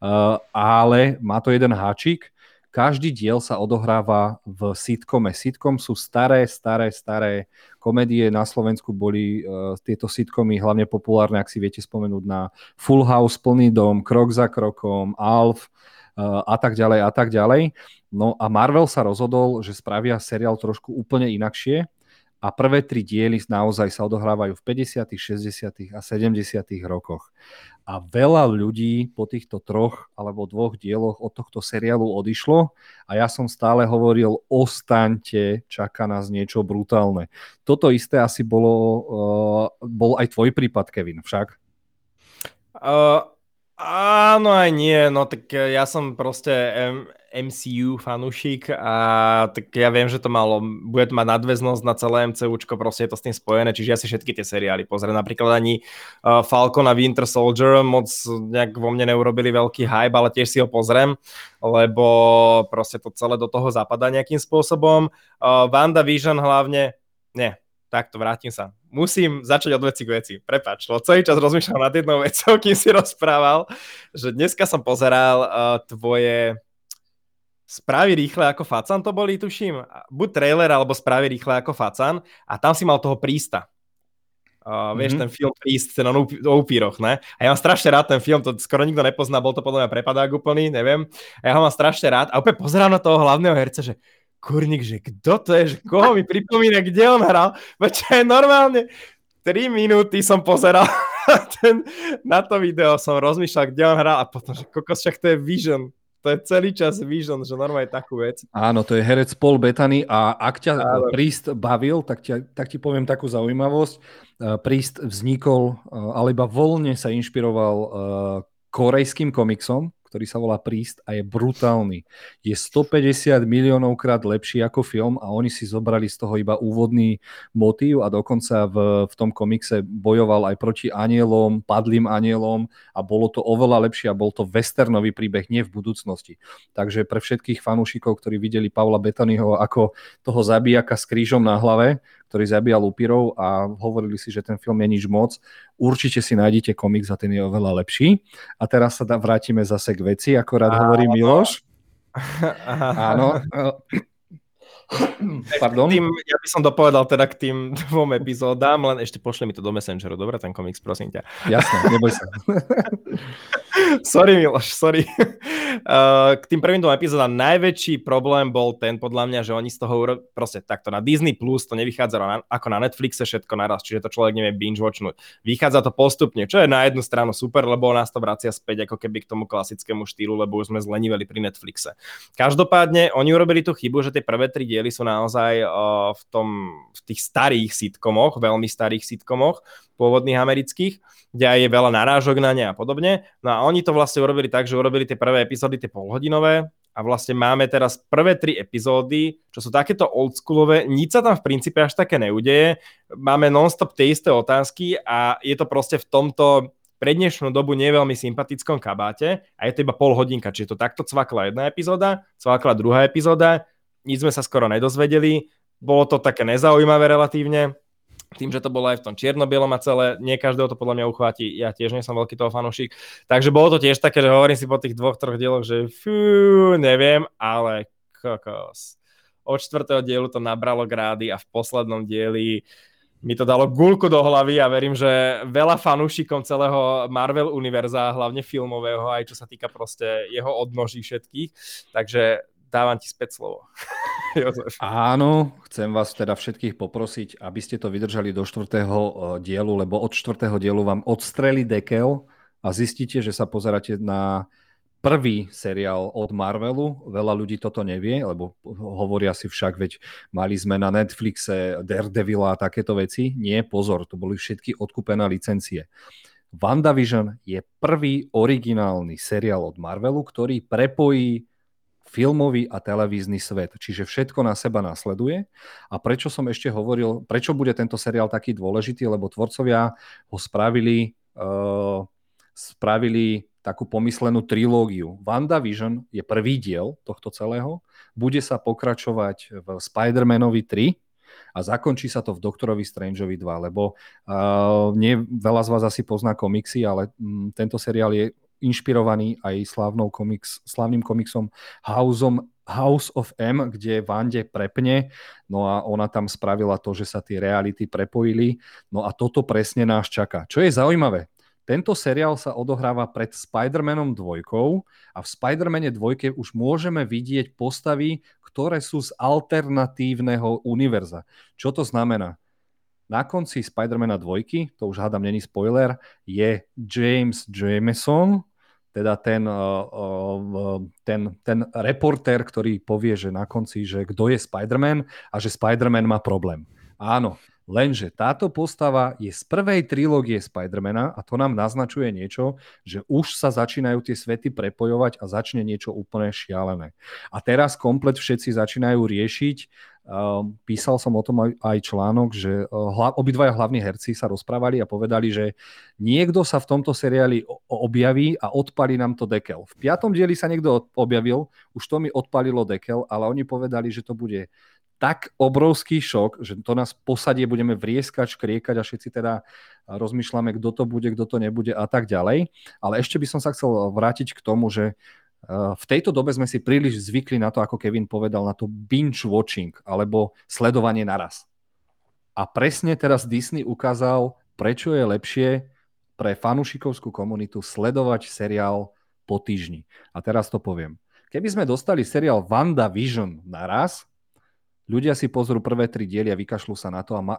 Uh, ale má to jeden háčik. Každý diel sa odohráva v sitcome. Sitcom sú staré, staré, staré komédie. Na Slovensku boli uh, tieto sitcomy hlavne populárne, ak si viete spomenúť na Full House, Plný dom, Krok za krokom, Alf a tak ďalej a tak ďalej. No a Marvel sa rozhodol, že spravia seriál trošku úplne inakšie a prvé tri diely naozaj sa odohrávajú v 50., 60. a 70. rokoch. A veľa ľudí po týchto troch alebo dvoch dieloch od tohto seriálu odišlo a ja som stále hovoril, ostaňte, čaká nás niečo brutálne. Toto isté asi bolo, uh, bol aj tvoj prípad, Kevin, však? Uh, áno aj nie, no tak ja som proste MCU fanúšik a tak ja viem, že to malo, bude to mať nadväznosť na celé MCUčko, proste je to s tým spojené, čiže ja si všetky tie seriály pozriem. Napríklad ani uh, Falcon a Winter Soldier moc nejak vo mne neurobili veľký hype, ale tiež si ho pozriem, lebo proste to celé do toho zapadá nejakým spôsobom. Uh, WandaVision hlavne, nie, takto vrátim sa musím začať od veci k veci. Prepač, lebo celý čas rozmýšľam nad jednou vecou, kým si rozprával, že dneska som pozeral uh, tvoje správy rýchle ako Facan to boli, tuším. Buď trailer, alebo správy rýchle ako Facan a tam si mal toho prísta. Uh, vieš, mm-hmm. ten film Príst, ten o, o upíroch, ne? A ja mám strašne rád ten film, to skoro nikto nepozná, bol to podľa mňa prepadák úplný, neviem. A ja ho mám strašne rád a úplne pozerám na toho hlavného herca, že kurník, že kto to je, že koho mi pripomína, kde on hral. Veď normálne 3 minúty som pozeral ten, na to video, som rozmýšľal, kde on hral a potom, že kokos, však to je Vision to je celý čas Vision, že normálne takú vec. Áno, to je herec Paul Bettany a ak ťa Áno. Priest bavil, tak, ťa, tak ti poviem takú zaujímavosť. Priest vznikol, ale iba voľne sa inšpiroval korejským komiksom, ktorý sa volá Príst a je brutálny. Je 150 miliónov krát lepší ako film a oni si zobrali z toho iba úvodný motív a dokonca v, v tom komikse bojoval aj proti anielom, padlým anielom a bolo to oveľa lepšie a bol to westernový príbeh, nie v budúcnosti. Takže pre všetkých fanúšikov, ktorí videli Paula Betanyho ako toho zabijaka s krížom na hlave, ktorý zabíjal upírov a hovorili si, že ten film je nič moc. Určite si nájdete komiks a ten je oveľa lepší. A teraz sa vrátime zase k veci, ako rád hovorí Miloš. Áno. Pardon? Tým, ja by som dopovedal teda k tým dvom epizódám, len ešte pošli mi to do Messengeru, dobre, ten komiks, prosím ťa. Jasné, neboj sa. sorry, Miloš, sorry. Uh, k tým prvým dvom epizódám najväčší problém bol ten, podľa mňa, že oni z toho uro... proste takto na Disney Plus to nevychádza na, ako na Netflixe všetko naraz, čiže to človek nevie binge watchnúť. Vychádza to postupne, čo je na jednu stranu super, lebo nás to vracia späť ako keby k tomu klasickému štýlu, lebo už sme zleniveli pri Netflixe. Každopádne, oni urobili tú chybu, že tie prvé tri diely sú naozaj uh, v, tom, v tých starých sitcomoch, veľmi starých sitcomoch, pôvodných amerických, kde aj je veľa narážok na ne a podobne. No a oni to vlastne urobili tak, že urobili tie prvé epizódy, tie polhodinové, a vlastne máme teraz prvé tri epizódy, čo sú takéto oldschoolové, nič sa tam v princípe až také neudeje, máme non-stop tie isté otázky a je to proste v tomto pre dnešnú dobu nie veľmi sympatickom kabáte a je to iba pol hodinka, čiže to takto cvakla jedna epizóda, cvakla druhá epizóda, nič sme sa skoro nedozvedeli, bolo to také nezaujímavé relatívne, tým, že to bolo aj v tom čierno-bielom a celé, nie každého to podľa mňa uchváti, ja tiež nie som veľký toho fanúšik, takže bolo to tiež také, že hovorím si po tých dvoch, troch dieloch, že fú, neviem, ale kokos. Od čtvrtého dielu to nabralo grády a v poslednom dieli mi to dalo gulku do hlavy a verím, že veľa fanúšikom celého Marvel univerza, hlavne filmového, aj čo sa týka proste jeho odnoží všetkých. Takže dávam ti späť slovo. Jozef. Áno, chcem vás teda všetkých poprosiť, aby ste to vydržali do štvrtého eh, dielu, lebo od štvrtého dielu vám odstreli dekel a zistíte, že sa pozeráte na prvý seriál od Marvelu. Veľa ľudí toto nevie, lebo hovoria si však, veď mali sme na Netflixe Daredevila a takéto veci. Nie, pozor, to boli všetky odkúpené licencie. WandaVision je prvý originálny seriál od Marvelu, ktorý prepojí filmový a televízny svet. Čiže všetko na seba nasleduje. A prečo som ešte hovoril, prečo bude tento seriál taký dôležitý, lebo tvorcovia ho spravili, uh, spravili takú pomyslenú trilógiu. WandaVision je prvý diel tohto celého. Bude sa pokračovať v Spider-Manovi 3, a zakončí sa to v Doktorovi Strangeovi 2, lebo uh, nie veľa z vás asi pozná komiksy, ale um, tento seriál je inšpirovaný aj slávnou komiks, slávnym komiksom Houseom, House of M, kde Vande prepne, no a ona tam spravila to, že sa tie reality prepojili, no a toto presne nás čaká. Čo je zaujímavé, tento seriál sa odohráva pred Spider-Manom 2 a v Spider-Mane 2 už môžeme vidieť postavy, ktoré sú z alternatívneho univerza. Čo to znamená? Na konci Spider-Mana 2, to už hádam není spoiler, je James Jameson, teda ten, ten, ten reportér, ktorý povie, že na konci, že kto je Spider-Man a že Spider-Man má problém. Áno, lenže táto postava je z prvej trilógie Spider-Mana a to nám naznačuje niečo, že už sa začínajú tie svety prepojovať a začne niečo úplne šialené. A teraz komplet všetci začínajú riešiť písal som o tom aj článok, že eh, obidvaja hlavní herci sa rozprávali a povedali, že niekto sa v tomto seriáli objaví a odpalí nám to dekel. V piatom dieli sa niekto objavil, už to mi odpalilo dekel, ale oni povedali, že to bude tak obrovský šok, že to nás posadie, budeme vrieskať, škriekať a všetci teda rozmýšľame, kto to bude, kto to nebude a tak ďalej. Ale ešte by som sa chcel vrátiť k tomu, že v tejto dobe sme si príliš zvykli na to, ako Kevin povedal, na to binge watching alebo sledovanie naraz. A presne teraz Disney ukázal, prečo je lepšie pre fanúšikovskú komunitu sledovať seriál po týždni. A teraz to poviem. Keby sme dostali seriál WandaVision naraz, ľudia si pozrú prvé tri diely a vykašľú sa na to a ma,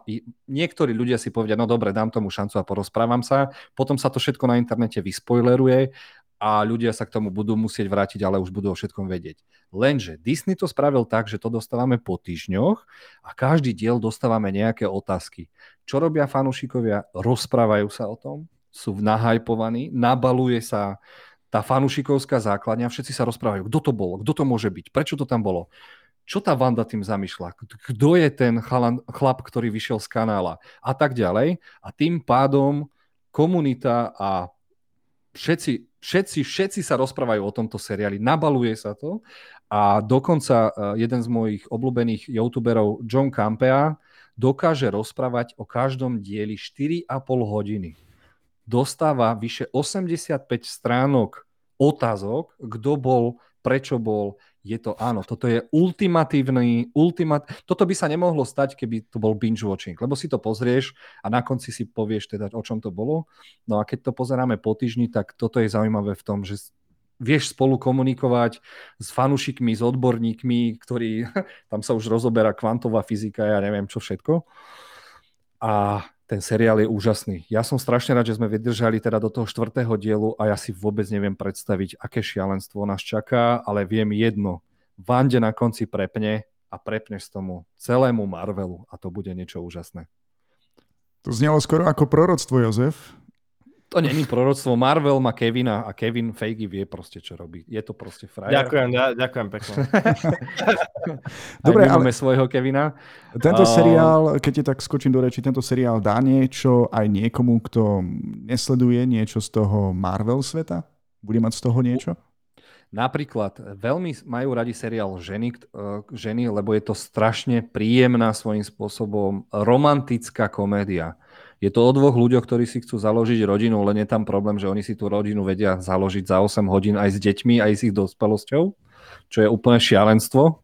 niektorí ľudia si povedia, no dobre, dám tomu šancu a porozprávam sa, potom sa to všetko na internete vyspoileruje a ľudia sa k tomu budú musieť vrátiť, ale už budú o všetkom vedieť. Lenže Disney to spravil tak, že to dostávame po týždňoch a každý diel dostávame nejaké otázky. Čo robia fanúšikovia? Rozprávajú sa o tom, sú nahajpovaní, nabaluje sa tá fanúšikovská základňa, všetci sa rozprávajú, kto to bolo, kto to môže byť, prečo to tam bolo čo tá Vanda tým zamýšľa, kto je ten chlap, ktorý vyšiel z kanála a tak ďalej. A tým pádom komunita a všetci, všetci, všetci sa rozprávajú o tomto seriáli, nabaluje sa to a dokonca e, jeden z mojich obľúbených youtuberov John Campea dokáže rozprávať o každom dieli 4,5 hodiny. Dostáva vyše 85 stránok otázok, kto bol, prečo bol, je to áno, toto je ultimatívny, ultimat... toto by sa nemohlo stať, keby to bol binge watching, lebo si to pozrieš a na konci si povieš teda, o čom to bolo. No a keď to pozeráme po týždni, tak toto je zaujímavé v tom, že vieš spolu komunikovať s fanúšikmi, s odborníkmi, ktorí, tam sa už rozoberá kvantová fyzika, ja neviem čo všetko. A ten seriál je úžasný. Ja som strašne rád, že sme vydržali teda do toho štvrtého dielu a ja si vôbec neviem predstaviť, aké šialenstvo nás čaká, ale viem jedno. Vande na konci prepne a prepneš tomu celému Marvelu a to bude niečo úžasné. To znelo skoro ako proroctvo, Jozef. To není proroctvo. Marvel má Kevina a Kevin Feige vie proste, čo robí. Je to proste frajer. Ďakujem, ja, ďakujem pekne. Dobre, ale svojho Kevina. Tento uh... seriál, keď je tak skočím do reči, tento seriál dá niečo aj niekomu, kto nesleduje niečo z toho Marvel sveta? Bude mať z toho niečo? Napríklad, veľmi majú radi seriál ženy, ženy, lebo je to strašne príjemná svojím spôsobom romantická komédia je to o dvoch ľuďoch, ktorí si chcú založiť rodinu, len je tam problém, že oni si tú rodinu vedia založiť za 8 hodín aj s deťmi, aj s ich dospelosťou, čo je úplne šialenstvo.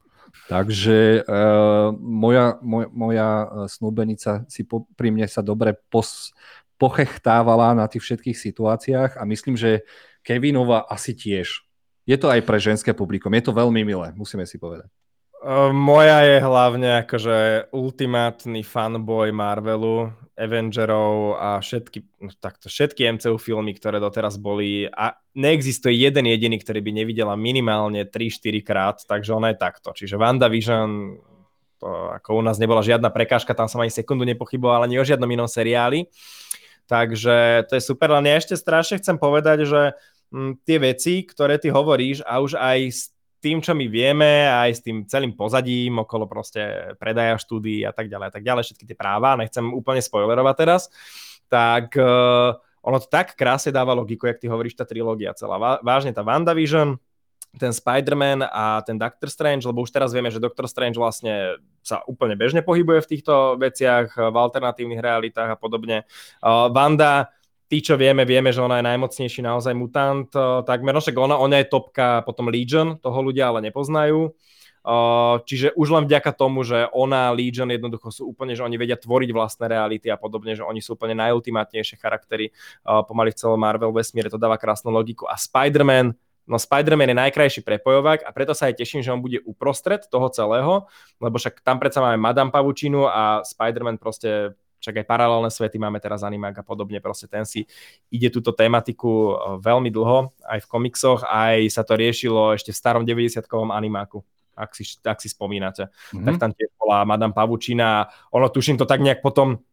Takže uh, moja, moja, moja e, snúbenica si po, pri mne sa dobre pos, pochechtávala na tých všetkých situáciách a myslím, že Kevinova asi tiež. Je to aj pre ženské publikum, je to veľmi milé, musíme si povedať. Moja je hlavne akože ultimátny fanboy Marvelu, Avengerov a všetky, no takto, všetky MCU filmy, ktoré doteraz boli a neexistuje jeden jediný, ktorý by nevidela minimálne 3-4 krát, takže ona je takto. Čiže WandaVision, to ako u nás nebola žiadna prekážka, tam som ani sekundu nepochyboval ani o žiadnom inom seriáli. Takže to je super, len ja ešte strašne chcem povedať, že m, tie veci, ktoré ty hovoríš a už aj z tým, čo my vieme, aj s tým celým pozadím okolo proste predaja štúdií a tak ďalej a tak ďalej, všetky tie práva, nechcem úplne spoilerovať teraz, tak uh, ono to tak krásne dáva logiku, jak ty hovoríš, tá trilógia celá. Vážne tá WandaVision, ten Spider-Man a ten Doctor Strange, lebo už teraz vieme, že Doctor Strange vlastne sa úplne bežne pohybuje v týchto veciach, v alternatívnych realitách a podobne. Uh, Wanda tí, čo vieme, vieme, že ona je najmocnejší naozaj mutant, uh, takmer, no však ona, ona je topka potom Legion, toho ľudia ale nepoznajú. Uh, čiže už len vďaka tomu, že ona, Legion jednoducho sú úplne, že oni vedia tvoriť vlastné reality a podobne, že oni sú úplne najultimátnejšie charaktery uh, pomaly v celom Marvel vesmíre, to dáva krásnu logiku. A Spider-Man, no Spider-Man je najkrajší prepojovák a preto sa aj teším, že on bude uprostred toho celého, lebo však tam predsa máme Madame Pavučinu a Spider-Man proste však aj paralelné svety máme teraz animák a podobne, proste ten si ide túto tematiku e, veľmi dlho, aj v komiksoch, aj sa to riešilo ešte v starom 90-kovom animáku ak si, ak si spomínate. Mm-hmm. Tak tam tiež bola Madame Pavučina. Ono tuším to tak nejak potom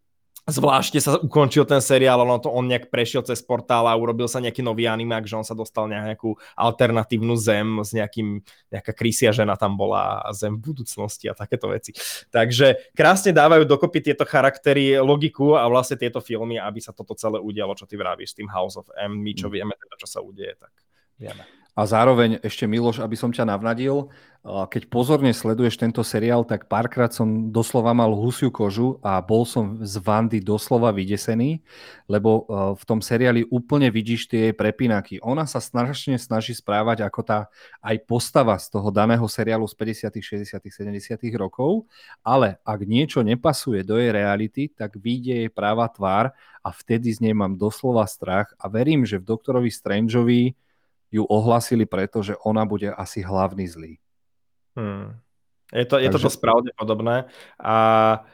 zvláštne sa ukončil ten seriál, ono to on nejak prešiel cez portál a urobil sa nejaký nový animák, že on sa dostal nejakú alternatívnu zem s nejakým, nejaká krysia žena tam bola a zem v budúcnosti a takéto veci. Takže krásne dávajú dokopy tieto charaktery, logiku a vlastne tieto filmy, aby sa toto celé udialo, čo ty vravíš s tým House of M, my čo mm. vieme teda, čo sa udeje, tak vieme. A zároveň ešte Miloš, aby som ťa navnadil, keď pozorne sleduješ tento seriál, tak párkrát som doslova mal husiu kožu a bol som z Vandy doslova vydesený, lebo v tom seriáli úplne vidíš tie prepínaky. Ona sa strašne snaží správať ako tá aj postava z toho daného seriálu z 50., 60., 70. rokov, ale ak niečo nepasuje do jej reality, tak vyjde jej práva tvár a vtedy z nej mám doslova strach a verím, že v doktorovi Strangeovi ju ohlasili preto, že ona bude asi hlavný zlý. Hmm. Je to, je Takže... toto pravdepodobné a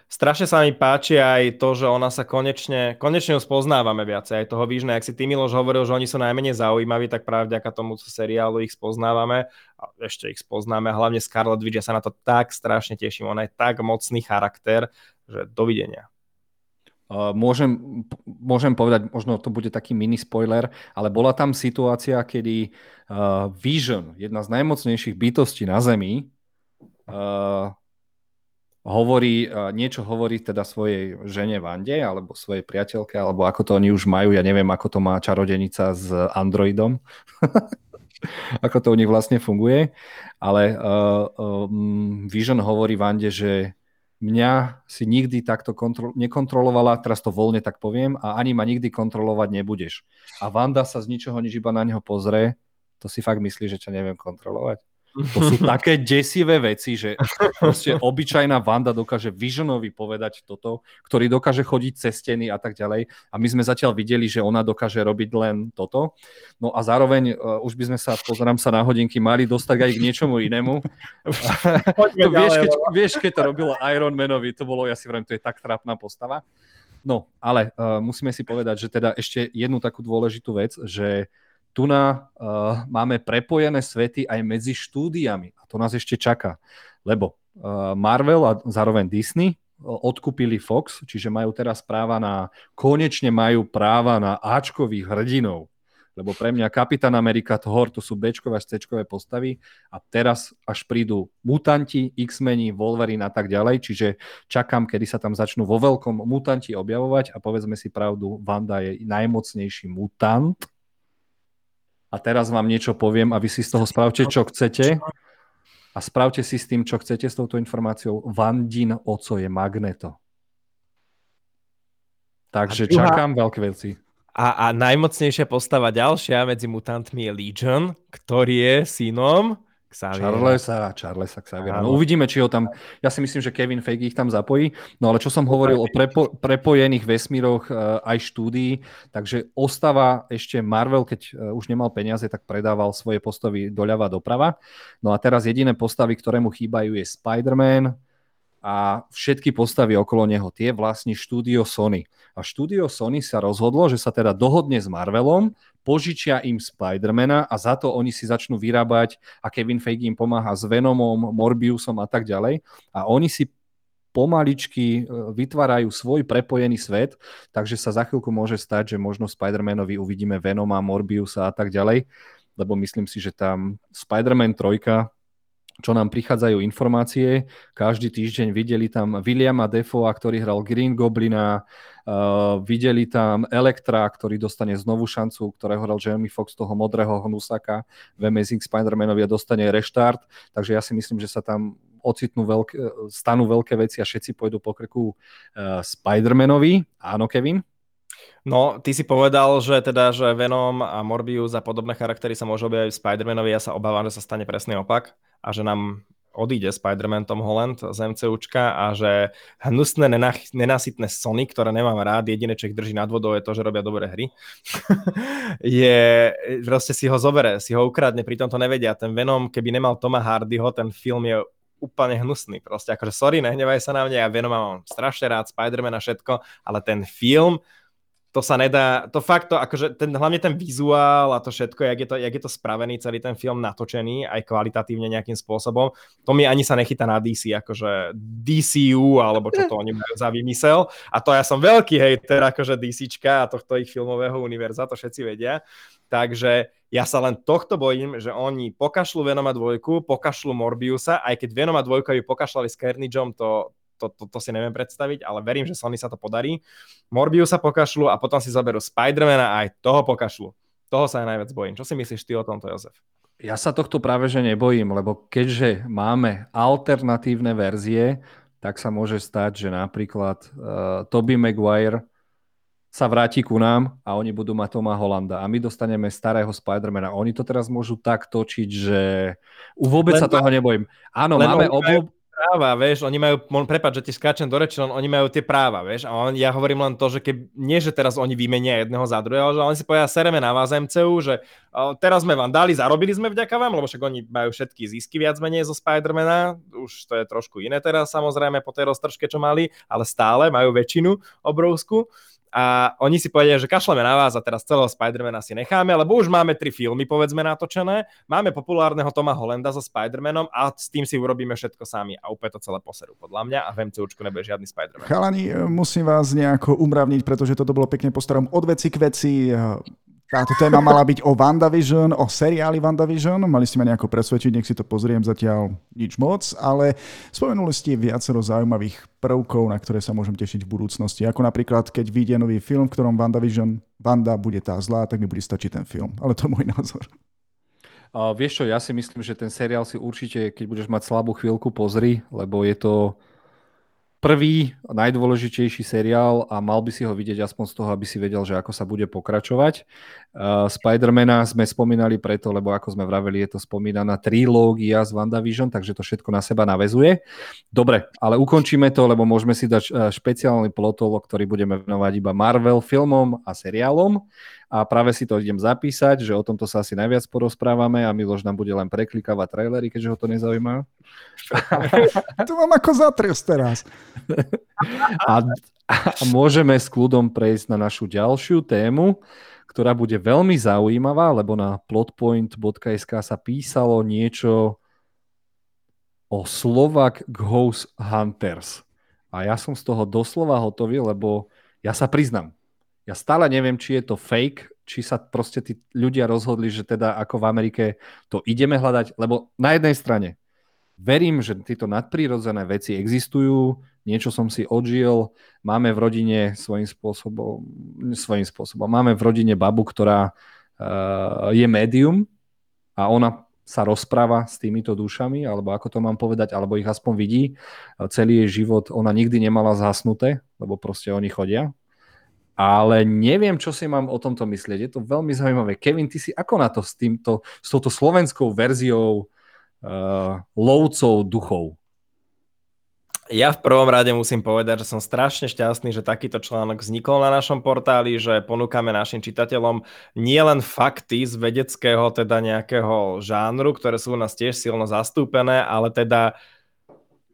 strašne sa mi páči aj to, že ona sa konečne, konečne ju spoznávame viacej, aj toho výžne, ak si ty Miloš hovoril, že oni sú najmenej zaujímaví, tak práve vďaka tomu seriálu ich spoznávame a ešte ich spoznáme, hlavne Scarlet Witch, ja sa na to tak strašne teším, ona je tak mocný charakter, že dovidenia. Môžem, môžem povedať, možno to bude taký mini spoiler, ale bola tam situácia, kedy Vision, jedna z najmocnejších bytostí na Zemi, hovorí, niečo hovorí teda svojej žene Vande, alebo svojej priateľke, alebo ako to oni už majú, ja neviem, ako to má čarodenica s Androidom, ako to u nich vlastne funguje, ale Vision hovorí Vande, že mňa si nikdy takto kontro- nekontrolovala, teraz to voľne tak poviem, a ani ma nikdy kontrolovať nebudeš. A Vanda sa z ničoho nič iba na neho pozrie, to si fakt myslí, že ťa neviem kontrolovať. To sú také desivé veci, že proste obyčajná Vanda dokáže Visionovi povedať toto, ktorý dokáže chodiť cez steny a tak ďalej. A my sme zatiaľ videli, že ona dokáže robiť len toto. No a zároveň uh, už by sme sa, pozerám sa na hodinky, mali dostať aj k niečomu inému. to vieš, keď, vieš, keď to robilo Iron Manovi, to bolo, ja si vrem, to je tak trápna postava. No, ale uh, musíme si povedať, že teda ešte jednu takú dôležitú vec, že tu na, uh, máme prepojené svety aj medzi štúdiami. A to nás ešte čaká, lebo uh, Marvel a zároveň Disney odkúpili Fox, čiže majú teraz práva na, konečne majú práva na Ačkových hrdinov. Lebo pre mňa Kapitán Amerika, Thor, to sú Bčkové až Cčkové postavy. A teraz až prídu mutanti, X-meni, Wolverine a tak ďalej, čiže čakám, kedy sa tam začnú vo veľkom mutanti objavovať. A povedzme si pravdu, Vanda je najmocnejší mutant, a teraz vám niečo poviem a vy si z toho spravte, čo chcete. A spravte si s tým, čo chcete s touto informáciou. Vandin oco je Magneto. Takže druhá... čakám veľké veci. A, a najmocnejšia postava ďalšia medzi mutantmi je Legion, ktorý je synom Xaviera. Charlesa, Charlesa Xaviera. No, uvidíme, či ho tam... Ja si myslím, že Kevin Feige ich tam zapojí. No ale čo som hovoril o prepo, prepojených vesmíroch uh, aj štúdií, takže ostáva ešte Marvel, keď uh, už nemal peniaze, tak predával svoje postavy doľava doprava. No a teraz jediné postavy, ktoré mu chýbajú je Spider-Man, a všetky postavy okolo neho, tie vlastní štúdio Sony. A štúdio Sony sa rozhodlo, že sa teda dohodne s Marvelom, požičia im Spidermana a za to oni si začnú vyrábať a Kevin Feige im pomáha s Venomom, Morbiusom a tak ďalej. A oni si pomaličky e, vytvárajú svoj prepojený svet, takže sa za chvíľku môže stať, že možno Spider-Manovi uvidíme Venoma, Morbiusa a tak ďalej, lebo myslím si, že tam Spider-Man 3 čo nám prichádzajú informácie. Každý týždeň videli tam Williama Defoa, ktorý hral Green Goblina, uh, videli tam Elektra, ktorý dostane znovu šancu, ktorého hral Jeremy Fox toho modrého hnusaka v Amazing Spider-Manovi a dostane reštart. Takže ja si myslím, že sa tam ocitnú veľké, stanú veľké veci a všetci pôjdu po krku uh, Spider-Manovi. Áno, Kevin? No, ty si povedal, že teda, že Venom a Morbius a podobné charaktery sa môžu objaviť v Spider-Manovi. Ja sa obávam, že sa stane presný opak a že nám odíde Spider-Man Tom Holland z MCUčka a že hnusné, nenasytné Sony, ktoré nemám rád, jediné, čo ich drží nad vodou, je to, že robia dobré hry. je, proste si ho zobere, si ho ukradne, pritom to nevedia. Ten Venom, keby nemal Toma Hardyho, ten film je úplne hnusný. Proste akože sorry, nehnevaj sa na mňa, ja Venom mám strašne rád, Spider-Man a všetko, ale ten film to sa nedá, to fakt to, akože ten, hlavne ten vizuál a to všetko, jak je to, jak je to spravený, celý ten film natočený, aj kvalitatívne nejakým spôsobom, to mi ani sa nechytá na DC, akože DCU, alebo čo to oni majú za vymysel. A to ja som veľký hejter, akože DCčka a tohto ich filmového univerza, to všetci vedia. Takže ja sa len tohto bojím, že oni pokašľú Venoma dvojku, pokašľú Morbiusa, aj keď Venoma dvojka by pokašľali s Carnageom, to, to, to, to si neviem predstaviť, ale verím, že Sony sa to podarí. Morbius sa pokašľu a potom si zaberú Spidermana a aj toho pokašľu. Toho sa aj najviac bojím. Čo si myslíš ty o tomto, Jozef? Ja sa tohto práve že nebojím, lebo keďže máme alternatívne verzie, tak sa môže stať, že napríklad uh, Toby Maguire sa vráti ku nám a oni budú mať Toma Holanda a my dostaneme starého Spidermana. Oni to teraz môžu tak točiť, že vôbec len sa toho nebojím. Áno, máme obo práva, vieš, oni majú, prepáč, že ti skáčem do reči, oni majú tie práva, vieš, a on, ja hovorím len to, že keď, nie, že teraz oni vymenia jedného za druhého, že oni si povedia, sereme na vás MCU, že o, teraz sme vám dali, zarobili sme vďaka vám, lebo však oni majú všetky zisky viac menej zo Spidermana, už to je trošku iné teraz, samozrejme, po tej roztržke, čo mali, ale stále majú väčšinu obrovskú a oni si povedia, že kašleme na vás a teraz celého Spidermana si necháme, lebo už máme tri filmy, povedzme, natočené, máme populárneho Toma Hollanda so Spidermanom a s tým si urobíme všetko sami a úplne to celé poserú podľa mňa a v MCUčku nebude žiadny Spiderman. Chalani, musím vás nejako umravniť, pretože toto bolo pekne postarom od veci k veci. Táto téma mala byť o WandaVision, o seriáli WandaVision. Mali ste ma nejako presvedčiť, nech si to pozriem zatiaľ nič moc, ale spomenuli ste viacero zaujímavých prvkov, na ktoré sa môžem tešiť v budúcnosti. Ako napríklad, keď vyjde nový film, v ktorom WandaVision, Wanda bude tá zlá, tak mi bude stačiť ten film. Ale to je môj názor. Uh, vieš čo, ja si myslím, že ten seriál si určite, keď budeš mať slabú chvíľku, pozri, lebo je to prvý, najdôležitejší seriál a mal by si ho vidieť aspoň z toho, aby si vedel, že ako sa bude pokračovať. Uh, Spidermana sme spomínali preto, lebo ako sme vraveli, je to spomínaná trilógia z WandaVision, takže to všetko na seba navezuje. Dobre, ale ukončíme to, lebo môžeme si dať uh, špeciálny plotol, ktorý budeme venovať iba Marvel filmom a seriálom a práve si to idem zapísať, že o tomto sa asi najviac porozprávame a Miloš nám bude len preklikávať trailery, keďže ho to nezaujíma. tu mám ako zatres teraz. a, a môžeme s kľudom prejsť na našu ďalšiu tému, ktorá bude veľmi zaujímavá, lebo na plotpoint.sk sa písalo niečo o Slovak Ghost Hunters. A ja som z toho doslova hotový, lebo ja sa priznám, ja stále neviem, či je to fake, či sa proste tí ľudia rozhodli, že teda ako v Amerike to ideme hľadať, lebo na jednej strane verím, že tieto nadprirodzené veci existujú, niečo som si odžil, máme v rodine svojím spôsobom, svojím spôsobom, máme v rodine babu, ktorá uh, je médium a ona sa rozpráva s týmito dušami, alebo ako to mám povedať, alebo ich aspoň vidí. Celý jej život ona nikdy nemala zhasnuté, lebo proste oni chodia ale neviem, čo si mám o tomto myslieť. Je to veľmi zaujímavé. Kevin, ty si ako na to s, týmto, s touto slovenskou verziou uh, lovcov duchov? Ja v prvom rade musím povedať, že som strašne šťastný, že takýto článok vznikol na našom portáli, že ponúkame našim čitateľom nielen fakty z vedeckého, teda nejakého žánru, ktoré sú u nás tiež silno zastúpené, ale teda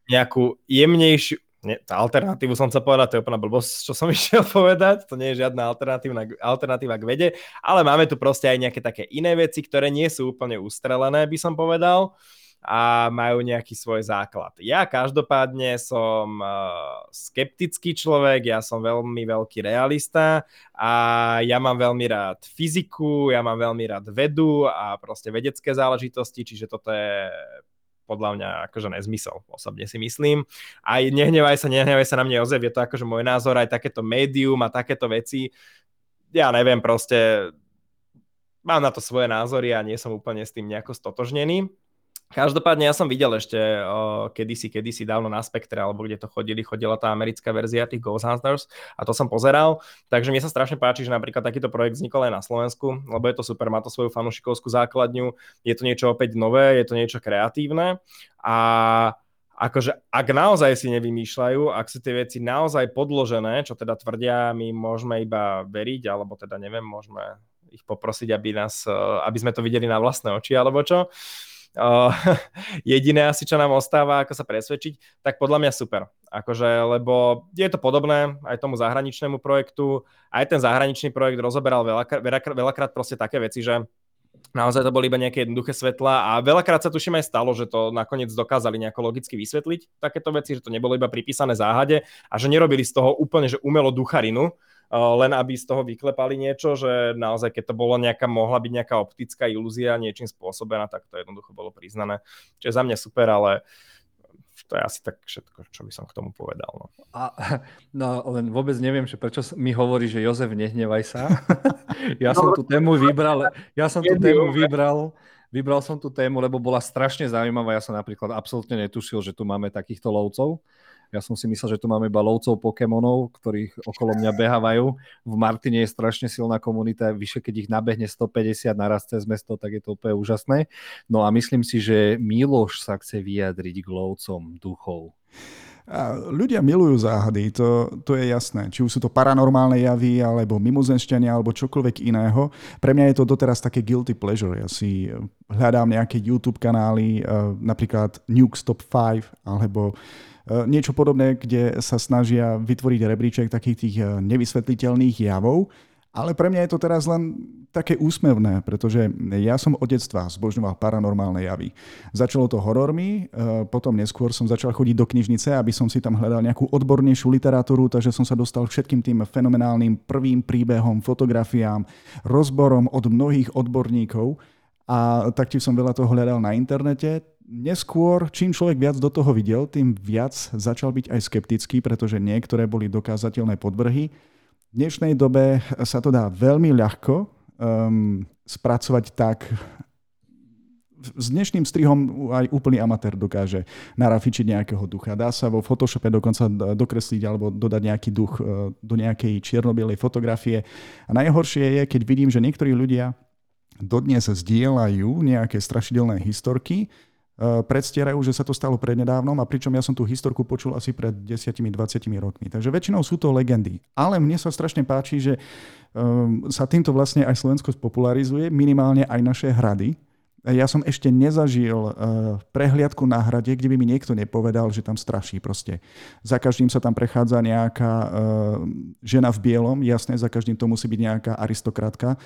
nejakú jemnejšiu, nie, tá alternatívu som chcel povedať, to je úplná blbosť, čo som išiel povedať, to nie je žiadna alternatíva, alternatíva k vede, ale máme tu proste aj nejaké také iné veci, ktoré nie sú úplne ustrelené, by som povedal, a majú nejaký svoj základ. Ja každopádne som uh, skeptický človek, ja som veľmi veľký realista a ja mám veľmi rád fyziku, ja mám veľmi rád vedu a proste vedecké záležitosti, čiže toto je podľa mňa akože nezmysel, osobne si myslím. Aj nehnevaj sa, nehnevaj sa na mne Jozef, je to akože môj názor, aj takéto médium a takéto veci, ja neviem, proste mám na to svoje názory a nie som úplne s tým nejako stotožnený. Každopádne ja som videl ešte o, kedysi, kedysi dávno na Spektre, alebo kde to chodili, chodila tá americká verzia tých Ghost Hunters a to som pozeral. Takže mne sa strašne páči, že napríklad takýto projekt vznikol aj na Slovensku, lebo je to super, má to svoju fanúšikovskú základňu, je to niečo opäť nové, je to niečo kreatívne a akože ak naozaj si nevymýšľajú, ak sú tie veci naozaj podložené, čo teda tvrdia, my môžeme iba veriť, alebo teda neviem, môžeme ich poprosiť, aby, nás, aby sme to videli na vlastné oči, alebo čo jediné asi, čo nám ostáva, ako sa presvedčiť, tak podľa mňa super. Akože, lebo je to podobné aj tomu zahraničnému projektu. Aj ten zahraničný projekt rozoberal veľakrát, veľakrát, proste také veci, že naozaj to boli iba nejaké jednoduché svetla a veľakrát sa tuším aj stalo, že to nakoniec dokázali nejako logicky vysvetliť takéto veci, že to nebolo iba pripísané záhade a že nerobili z toho úplne že umelo ducharinu, len aby z toho vyklepali niečo, že naozaj keď to bolo nejaká, mohla byť nejaká optická ilúzia niečím spôsobená, tak to jednoducho bolo priznané. Čiže za mňa super, ale to je asi tak všetko, čo by som k tomu povedal. No, a, no len vôbec neviem, že prečo mi hovorí, že Jozef, nehnevaj sa. ja som tú tému vybral, ja som tú tému vybral vybral som tú tému, lebo bola strašne zaujímavá. Ja som napríklad absolútne netušil, že tu máme takýchto lovcov. Ja som si myslel, že tu máme iba lovcov Pokémonov, ktorých okolo mňa behávajú. V Martine je strašne silná komunita, vyše keď ich nabehne 150 naraz cez mesto, tak je to úplne úžasné. No a myslím si, že Miloš sa chce vyjadriť k lovcom duchov. A ľudia milujú záhady, to, to je jasné. Či už sú to paranormálne javy, alebo mimozenšťania, alebo čokoľvek iného. Pre mňa je to doteraz také guilty pleasure. Ja si hľadám nejaké YouTube kanály, eh, napríklad Nuke Stop 5, alebo eh, niečo podobné, kde sa snažia vytvoriť rebríček takých tých eh, nevysvetliteľných javov ale pre mňa je to teraz len také úsmevné, pretože ja som od detstva zbožňoval paranormálne javy. Začalo to horormi, e, potom neskôr som začal chodiť do knižnice, aby som si tam hľadal nejakú odbornejšiu literatúru, takže som sa dostal všetkým tým fenomenálnym prvým príbehom, fotografiám, rozborom od mnohých odborníkov a taktiež som veľa toho hľadal na internete. Neskôr, čím človek viac do toho videl, tým viac začal byť aj skeptický, pretože niektoré boli dokázateľné podvrhy v dnešnej dobe sa to dá veľmi ľahko um, spracovať tak, s dnešným strihom aj úplný amatér dokáže narafičiť nejakého ducha. Dá sa vo Photoshope dokonca dokresliť alebo dodať nejaký duch e, do nejakej čierno-bielej fotografie. A najhoršie je, keď vidím, že niektorí ľudia dodnes zdieľajú nejaké strašidelné historky, Eh, predstierajú, že sa to stalo prednedávnom a pričom ja som tú historku počul asi pred 10-20 rokmi. Takže väčšinou sú to legendy. Ale mne sa strašne páči, že um, sa týmto vlastne aj Slovensko spopularizuje, minimálne aj naše hrady. Ja som ešte nezažil uh, prehliadku na hrade, kde by mi niekto nepovedal, že tam straší proste. Za každým sa tam prechádza nejaká uh, žena v bielom, jasné, za každým to musí byť nejaká aristokratka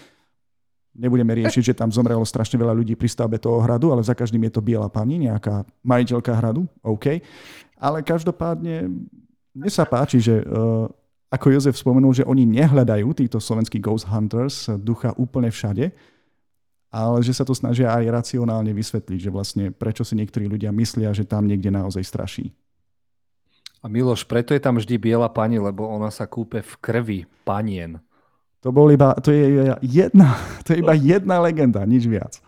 Nebudeme riešiť, že tam zomrelo strašne veľa ľudí pri stavbe toho hradu, ale za každým je to biela pani, nejaká majiteľka hradu, OK. Ale každopádne, mne sa páči, že uh, ako Jozef spomenul, že oni nehľadajú, títo slovenskí Ghost Hunters, ducha úplne všade, ale že sa to snažia aj racionálne vysvetliť, že vlastne prečo si niektorí ľudia myslia, že tam niekde naozaj straší. A Miloš, preto je tam vždy biela pani, lebo ona sa kúpe v krvi panien. To, bol iba, to, je jedna, to je iba jedna legenda, nič viac.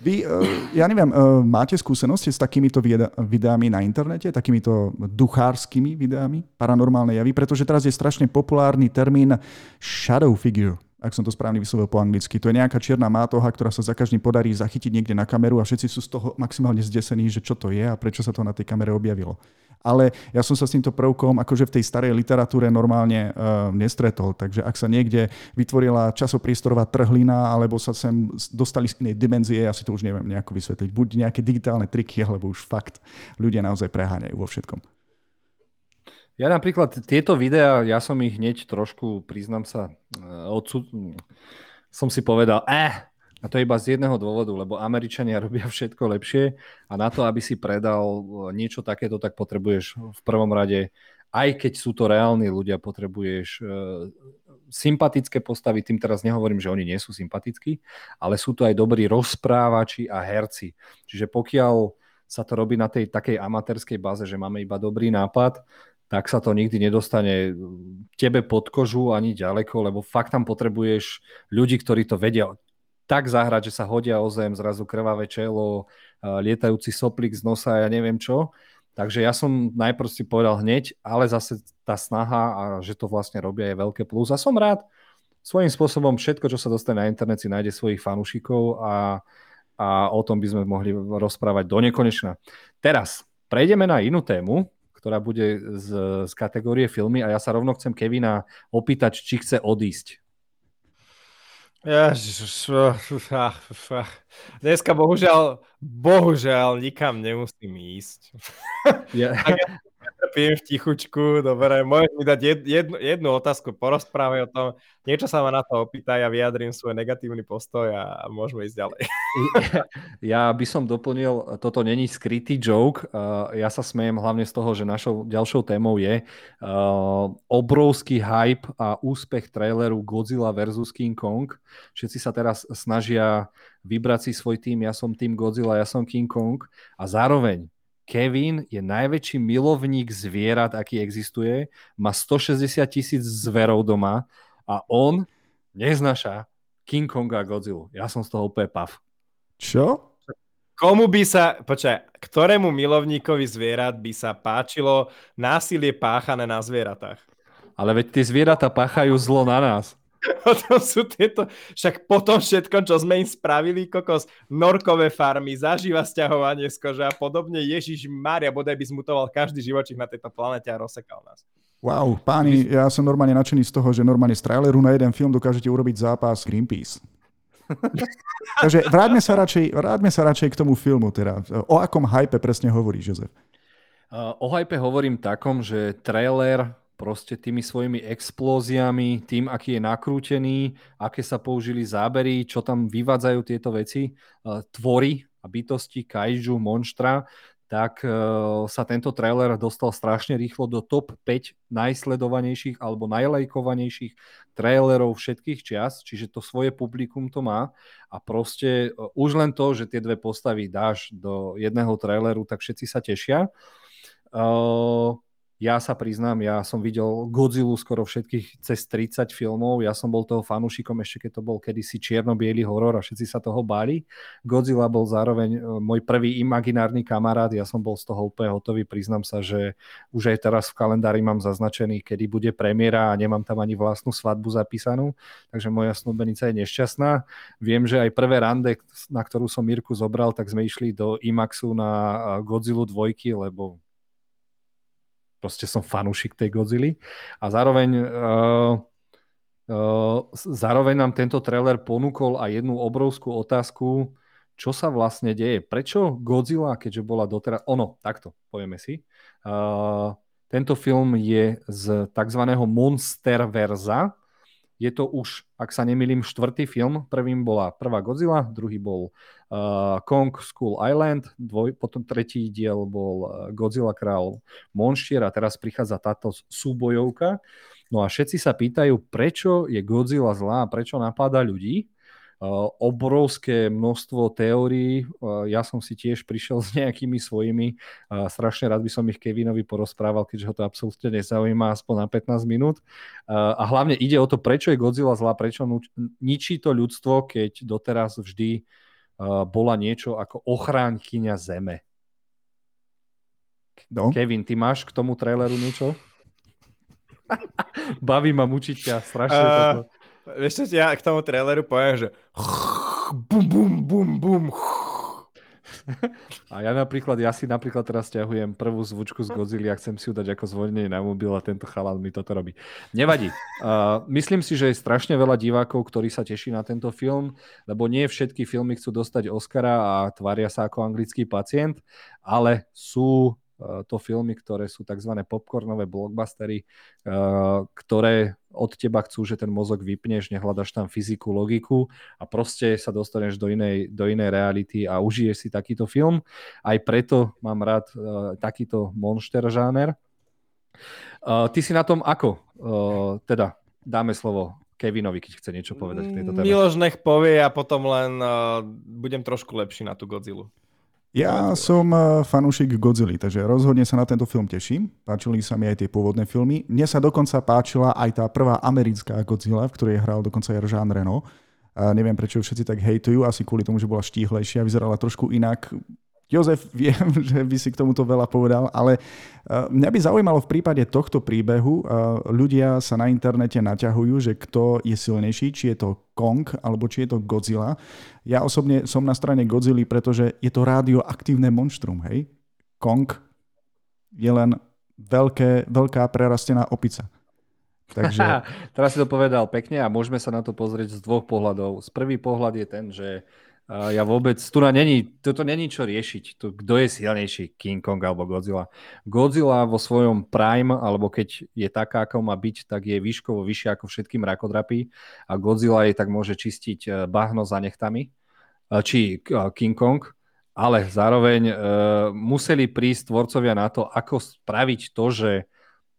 Vy, e, ja neviem, e, máte skúsenosti s takýmito videami na internete, takýmito duchárskymi videami, paranormálne javy, pretože teraz je strašne populárny termín shadow figure ak som to správne vyslovil po anglicky. To je nejaká čierna mátoha, ktorá sa za každým podarí zachytiť niekde na kameru a všetci sú z toho maximálne zdesení, že čo to je a prečo sa to na tej kamere objavilo. Ale ja som sa s týmto prvkom akože v tej starej literatúre normálne uh, nestretol. Takže ak sa niekde vytvorila časopriestorová trhlina alebo sa sem dostali z inej dimenzie, ja si to už neviem nejako vysvetliť. Buď nejaké digitálne triky, alebo už fakt ľudia naozaj preháňajú vo všetkom. Ja napríklad tieto videá, ja som ich hneď trošku, priznám sa, eh, odsud... som si povedal, eh, a to je iba z jedného dôvodu, lebo Američania robia všetko lepšie a na to, aby si predal eh, niečo takéto, tak potrebuješ v prvom rade, aj keď sú to reálni ľudia, potrebuješ uh, sympatické postavy, tým teraz nehovorím, že oni nie sú sympatickí, ale sú to aj dobrí rozprávači a herci. Čiže pokiaľ sa to robí na tej takej amatérskej báze, že máme iba dobrý nápad, tak sa to nikdy nedostane tebe pod kožu ani ďaleko, lebo fakt tam potrebuješ ľudí, ktorí to vedia tak zahrať, že sa hodia o zem, zrazu krvavé čelo, lietajúci soplík z nosa, ja neviem čo. Takže ja som najprv si povedal hneď, ale zase tá snaha a že to vlastne robia je veľké plus. A som rád, svojím spôsobom všetko, čo sa dostane na internet, si nájde svojich fanúšikov a, a o tom by sme mohli rozprávať do nekonečna. Teraz prejdeme na inú tému, ktorá bude z, z kategórie filmy a ja sa rovno chcem Kevina opýtať, či chce odísť. Ježiš, dneska bohužiaľ, bohužiaľ nikam nemusím ísť. Ja. Trpím v tichučku, dobre, môžeš mi dať jed, jednu, jednu otázku, porozprávať o tom, niečo sa ma na to opýta, ja vyjadrím svoj negatívny postoj a môžeme ísť ďalej. Ja by som doplnil, toto není skrytý joke, ja sa smejem hlavne z toho, že našou ďalšou témou je obrovský hype a úspech traileru Godzilla vs. King Kong. Všetci sa teraz snažia vybrať si svoj tým, ja som tým Godzilla, ja som King Kong a zároveň Kevin je najväčší milovník zvierat, aký existuje. Má 160 tisíc zverov doma a on neznaša King Konga a Godzilla. Ja som z toho úplne pav. Čo? Komu by sa, počkaj, ktorému milovníkovi zvierat by sa páčilo násilie páchané na zvieratách? Ale veď tie zvieratá páchajú zlo na nás. Potom sú tieto, však potom všetko, čo sme im spravili, kokos, norkové farmy, zažíva stiahovanie z kože a podobne, Ježiš Maria, bodaj by zmutoval každý živočík na tejto planete a rozsekal nás. Wow, páni, ja som normálne nadšený z toho, že normálne z traileru na jeden film dokážete urobiť zápas Greenpeace. Takže vráťme sa, radšej, vráťme sa radšej k tomu filmu. Teda. O akom hype presne hovoríš, Jozef? O hype hovorím takom, že trailer proste tými svojimi explóziami, tým, aký je nakrútený, aké sa použili zábery, čo tam vyvádzajú tieto veci, uh, tvory a bytosti, kaiju, monštra, tak uh, sa tento trailer dostal strašne rýchlo do top 5 najsledovanejších alebo najlajkovanejších trailerov všetkých čias, čiže to svoje publikum to má a proste uh, už len to, že tie dve postavy dáš do jedného traileru, tak všetci sa tešia. Uh, ja sa priznám, ja som videl Godzilla skoro všetkých cez 30 filmov, ja som bol toho fanúšikom ešte keď to bol kedysi čierno-biely horor a všetci sa toho báli. Godzilla bol zároveň e, môj prvý imaginárny kamarát, ja som bol z toho úplne hotový, priznám sa, že už aj teraz v kalendári mám zaznačený, kedy bude premiéra a nemám tam ani vlastnú svadbu zapísanú, takže moja snúbenica je nešťastná. Viem, že aj prvé rande, na ktorú som Mirku zobral, tak sme išli do IMAXu na Godzilla 2, lebo proste som fanúšik tej Godzilla. A zároveň, uh, uh, zároveň nám tento trailer ponúkol aj jednu obrovskú otázku, čo sa vlastne deje. Prečo Godzilla, keďže bola doteraz... Ono, takto, povieme si. Uh, tento film je z tzv. Monsterverza, je to už, ak sa nemýlim, štvrtý film. Prvým bola prvá Godzilla, druhý bol uh, Kong School Island, dvoj, potom tretí diel bol uh, Godzilla král Monštier a teraz prichádza táto súbojovka. No a všetci sa pýtajú, prečo je Godzilla zlá, prečo napáda ľudí obrovské množstvo teórií. Ja som si tiež prišiel s nejakými svojimi. Strašne rád by som ich Kevinovi porozprával, keďže ho to absolútne nezaujíma aspoň na 15 minút. A hlavne ide o to, prečo je Godzilla zlá, prečo ničí to ľudstvo, keď doteraz vždy bola niečo ako ochránkyňa Zeme. No. Kevin, ty máš k tomu traileru niečo? Baví ma mučiť ťa strašne uh, toto. Vieš čo, ja k tomu traileru poviem, že bum, bum, bum, bum. A ja napríklad, ja si napríklad teraz ťahujem prvú zvučku z Godzilla a chcem si ju dať ako zvolenie na mobil a tento chalán mi toto robí. Nevadí. Uh, myslím si, že je strašne veľa divákov, ktorí sa teší na tento film, lebo nie všetky filmy chcú dostať Oscara a tvária sa ako anglický pacient, ale sú to filmy, ktoré sú tzv. popcornové blockbustery, eh, ktoré od teba chcú, že ten mozog vypneš, nehľadaš tam fyziku, logiku a proste sa dostaneš do inej, do inej reality a užiješ si takýto film. Aj preto mám rád uh, takýto monster žáner. Ty si na tom ako? Teda dáme slovo Kevinovi, keď chce niečo povedať k tejto téme. Miloš nech povie a potom len budem trošku lepší na tú Godzilla. Ja som eh, fanúšik Godzilla, takže rozhodne sa na tento film teším. Páčili sa mi aj tie pôvodné filmy. Mne sa dokonca páčila aj tá prvá americká Godzilla, v ktorej hral dokonca aj Jean Reno. A neviem, prečo všetci tak hejtujú, asi kvôli tomu, že bola štíhlejšia, vyzerala trošku inak. Jozef, viem, že by si k tomuto veľa povedal, ale e, mňa by zaujímalo v prípade tohto príbehu, e, ľudia sa na internete naťahujú, že kto je silnejší, či je to Kong alebo či je to Godzilla. Ja osobne som na strane Godzilla, pretože je to radioaktívne monštrum, hej? Kong je len veľké, veľká prerastená opica. Takže... Teraz si to povedal pekne a môžeme sa na to pozrieť z dvoch pohľadov. Z prvý pohľad je ten, že ja vôbec, tu na není, toto není čo riešiť, tu, kto je silnejší, King Kong alebo Godzilla. Godzilla vo svojom prime, alebo keď je taká, ako má byť, tak je výškovo vyššia ako všetky mrakodrapy a Godzilla jej tak môže čistiť e, bahno za nechtami, uh, či uh, King Kong, ale zároveň museli prísť tvorcovia na to, ako spraviť to, že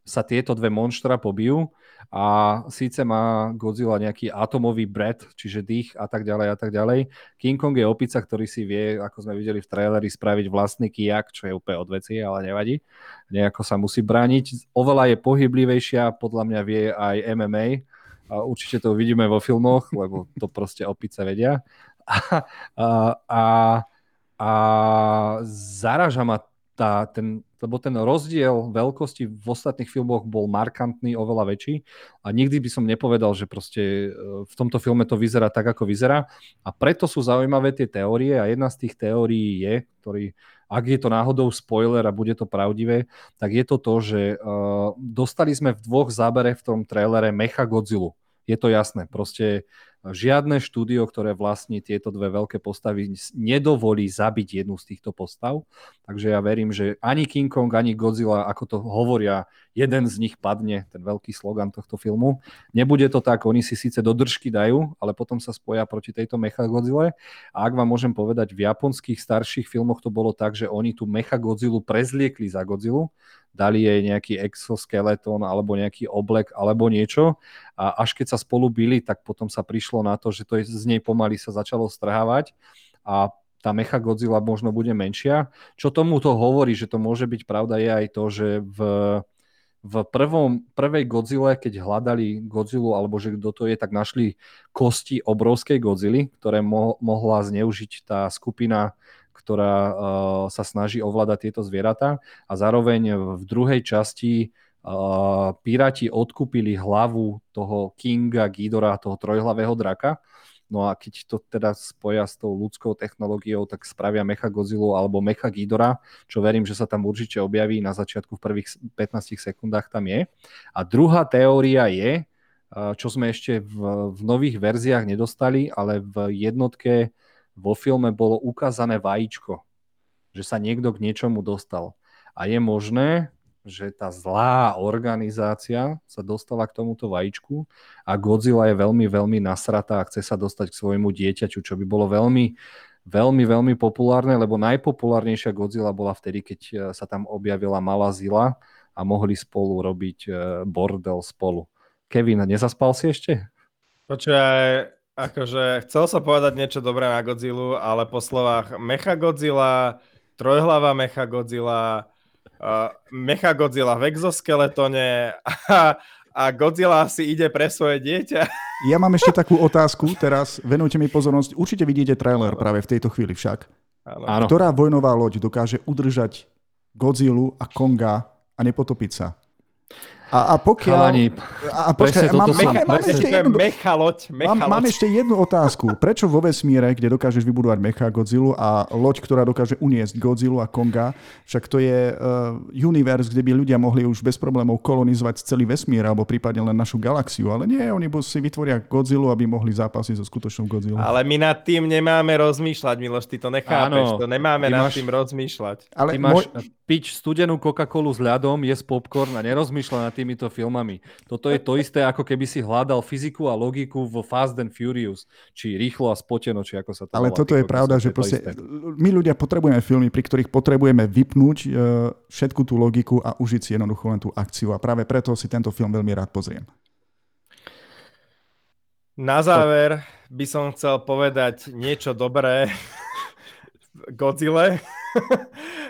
sa tieto dve monštra pobijú a síce má Godzilla nejaký atomový breath, čiže dých a tak ďalej a tak ďalej. King Kong je opica, ktorý si vie, ako sme videli v traileri, spraviť vlastný kijak, čo je úplne odveci, ale nevadí. Nejako sa musí brániť. Oveľa je pohyblivejšia, podľa mňa vie aj MMA, A určite to uvidíme vo filmoch, lebo to proste opice vedia. A, a, a, a zaraža ma tá, ten, lebo ten rozdiel veľkosti v ostatných filmoch bol markantný, oveľa väčší a nikdy by som nepovedal, že proste e, v tomto filme to vyzerá tak, ako vyzerá a preto sú zaujímavé tie teórie a jedna z tých teórií je, ktorý, ak je to náhodou spoiler a bude to pravdivé, tak je to to, že uh, dostali sme v dvoch zábere v tom trailere Mecha Godzilla. Je to jasné, proste žiadne štúdio, ktoré vlastní tieto dve veľké postavy, nedovolí zabiť jednu z týchto postav. Takže ja verím, že ani King Kong, ani Godzilla, ako to hovoria, jeden z nich padne, ten veľký slogan tohto filmu. Nebude to tak, oni si síce do držky dajú, ale potom sa spoja proti tejto Mecha Godzilla. A ak vám môžem povedať, v japonských starších filmoch to bolo tak, že oni tú Mecha Godzilla prezliekli za Godzilla dali jej nejaký exoskeleton alebo nejaký oblek alebo niečo a až keď sa spolu byli, tak potom sa prišlo na to, že to je, z nej pomaly sa začalo strhávať a tá Mecha Godzilla možno bude menšia. Čo tomu to hovorí, že to môže byť pravda, je aj to, že v, v prvom, prvej Godzilla, keď hľadali Godzilla, alebo že kto to je, tak našli kosti obrovskej Godzily, ktoré mo- mohla zneužiť tá skupina ktorá uh, sa snaží ovládať tieto zvieratá a zároveň v druhej časti uh, piráti odkúpili hlavu toho Kinga Ghidora, toho trojhlavého draka. No a keď to teda spoja s tou ľudskou technológiou, tak spravia Mecha Godzilla alebo Mecha Ghidora, čo verím, že sa tam určite objaví na začiatku v prvých 15 sekundách tam je. A druhá teória je, čo sme ešte v, v nových verziách nedostali, ale v jednotke vo filme bolo ukázané vajíčko, že sa niekto k niečomu dostal. A je možné, že tá zlá organizácia sa dostala k tomuto vajíčku a Godzilla je veľmi, veľmi nasratá a chce sa dostať k svojmu dieťaťu, čo by bolo veľmi, veľmi, veľmi populárne, lebo najpopulárnejšia Godzilla bola vtedy, keď e, sa tam objavila malá zila a mohli spolu robiť e, bordel spolu. Kevin, nezaspal si ešte? Počúvaj, Akože chcel som povedať niečo dobré na Godzilla, ale po slovách Mecha Godzilla, trojhlava Mecha Godzilla, uh, Mecha Godzilla v exoskeletone a, a Godzilla si ide pre svoje dieťa. Ja mám ešte takú otázku teraz, venujte mi pozornosť. Určite vidíte trailer práve v tejto chvíli však. Áno. Ktorá vojnová loď dokáže udržať Godzilla a Konga a nepotopiť sa? A, a pokiaľ... Chalani, a pokiaľ, mám, mecha, mám, ešte jednu, mechaloď, Mám, mám ešte jednu otázku. Prečo vo vesmíre, kde dokážeš vybudovať mecha Godzilla a loď, ktorá dokáže uniesť Godzilla a Konga, však to je uh, univerz, kde by ľudia mohli už bez problémov kolonizovať celý vesmír alebo prípadne len našu galaxiu, ale nie, oni si vytvoria Godzilla, aby mohli zápasiť so skutočnou Godzilla. Ale my nad tým nemáme rozmýšľať, Miloš, ty to nechápeš, Áno, to nemáme nad máš, tým rozmýšľať. Ale ty máš môj... pič studenú Coca-Colu s ľadom, je popcorn a nerozmýšľa nad týmito filmami. Toto je to isté, ako keby si hľadal fyziku a logiku vo Fast and Furious, či rýchlo a spoteno, či ako sa to Ale volá, toto je pravda, že proste my ľudia potrebujeme filmy, pri ktorých potrebujeme vypnúť uh, všetku tú logiku a užiť si jednoducho len tú akciu. A práve preto si tento film veľmi rád pozriem. Na záver by som chcel povedať niečo dobré Godzilla.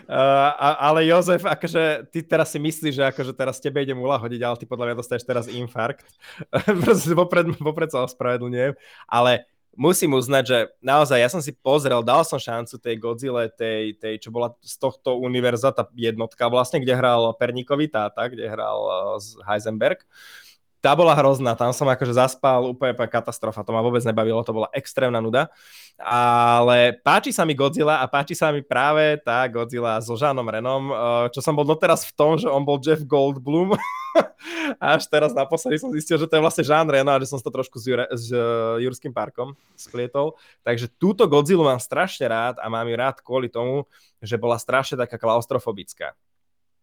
Uh, ale Jozef, akože ty teraz si myslíš, že akože teraz tebe idem ulahodiť, ale ty podľa mňa dostaneš teraz infarkt. vopred, vopred sa ospravedlňujem. Ale musím uznať, že naozaj ja som si pozrel, dal som šancu tej Godzilla, tej, tej čo bola z tohto univerza, tá jednotka vlastne, kde hral Perníkový táta, kde hral uh, Heisenberg. Tá bola hrozná, tam som akože zaspal, úplne katastrofa, to ma vôbec nebavilo, to bola extrémna nuda ale páči sa mi Godzilla a páči sa mi práve tá Godzilla so Žánom Renom, eh, čo som bol doteraz v tom, že on bol Jeff Goldblum až teraz naposledy som zistil, že to je vlastne Žán Reno a že som to trošku s, Jure, s uh, Jurským parkom splietol. Takže túto Godzilla mám strašne rád a mám ju rád kvôli tomu, že bola strašne taká klaustrofobická.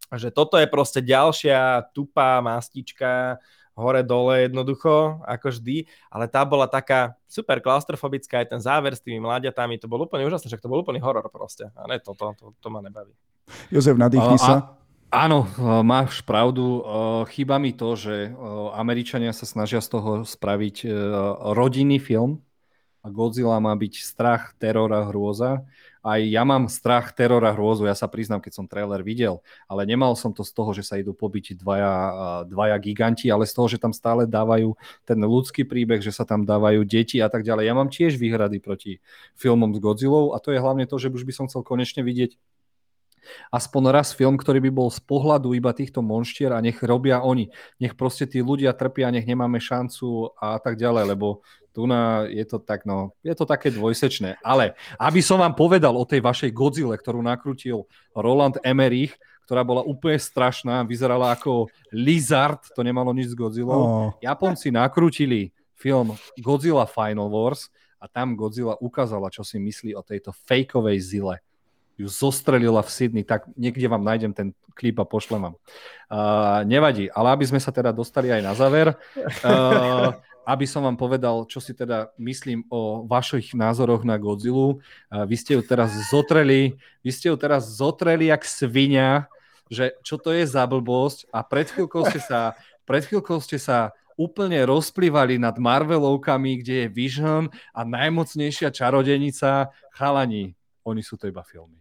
Že toto je proste ďalšia tupá mastička, hore-dole jednoducho, ako vždy, ale tá bola taká super klaustrofobická, aj ten záver s tými mladiatami, to bol úplne úžasné, však to bol úplný horor proste. A ne, to, to, to, to ma nebaví. Jozef, nadýchni sa. Áno, máš pravdu. Chýba mi to, že Američania sa snažia z toho spraviť rodinný film a Godzilla má byť strach, teror a hrôza aj ja mám strach, teror a hrôzu, ja sa priznám, keď som trailer videl, ale nemal som to z toho, že sa idú pobiť dvaja, dvaja giganti, ale z toho, že tam stále dávajú ten ľudský príbeh, že sa tam dávajú deti a tak ďalej. Ja mám tiež výhrady proti filmom s Godzillou a to je hlavne to, že už by som chcel konečne vidieť aspoň raz film, ktorý by bol z pohľadu iba týchto monštier a nech robia oni. Nech proste tí ľudia trpia, nech nemáme šancu a tak ďalej, lebo tu na, je to tak, no, je to také dvojsečné. Ale aby som vám povedal o tej vašej Godzilla, ktorú nakrútil Roland Emmerich, ktorá bola úplne strašná, vyzerala ako Lizard, to nemalo nič s Godzillou. Oh. Japonci nakrútili film Godzilla Final Wars a tam Godzilla ukázala, čo si myslí o tejto fejkovej zile. Ju zostrelila v Sydney, tak niekde vám nájdem ten klip a pošlem vám. Uh, nevadí, ale aby sme sa teda dostali aj na záver. Uh, aby som vám povedal, čo si teda myslím o vašich názoroch na Godzilla. Vy ste ju teraz zotreli, vy ste ju teraz zotreli jak svinia, že čo to je za blbosť a pred chvíľkou ste sa, pred chvíľkou ste sa úplne rozplývali nad Marvelovkami, kde je Vision a najmocnejšia čarodenica chalani. Oni sú to iba filmy.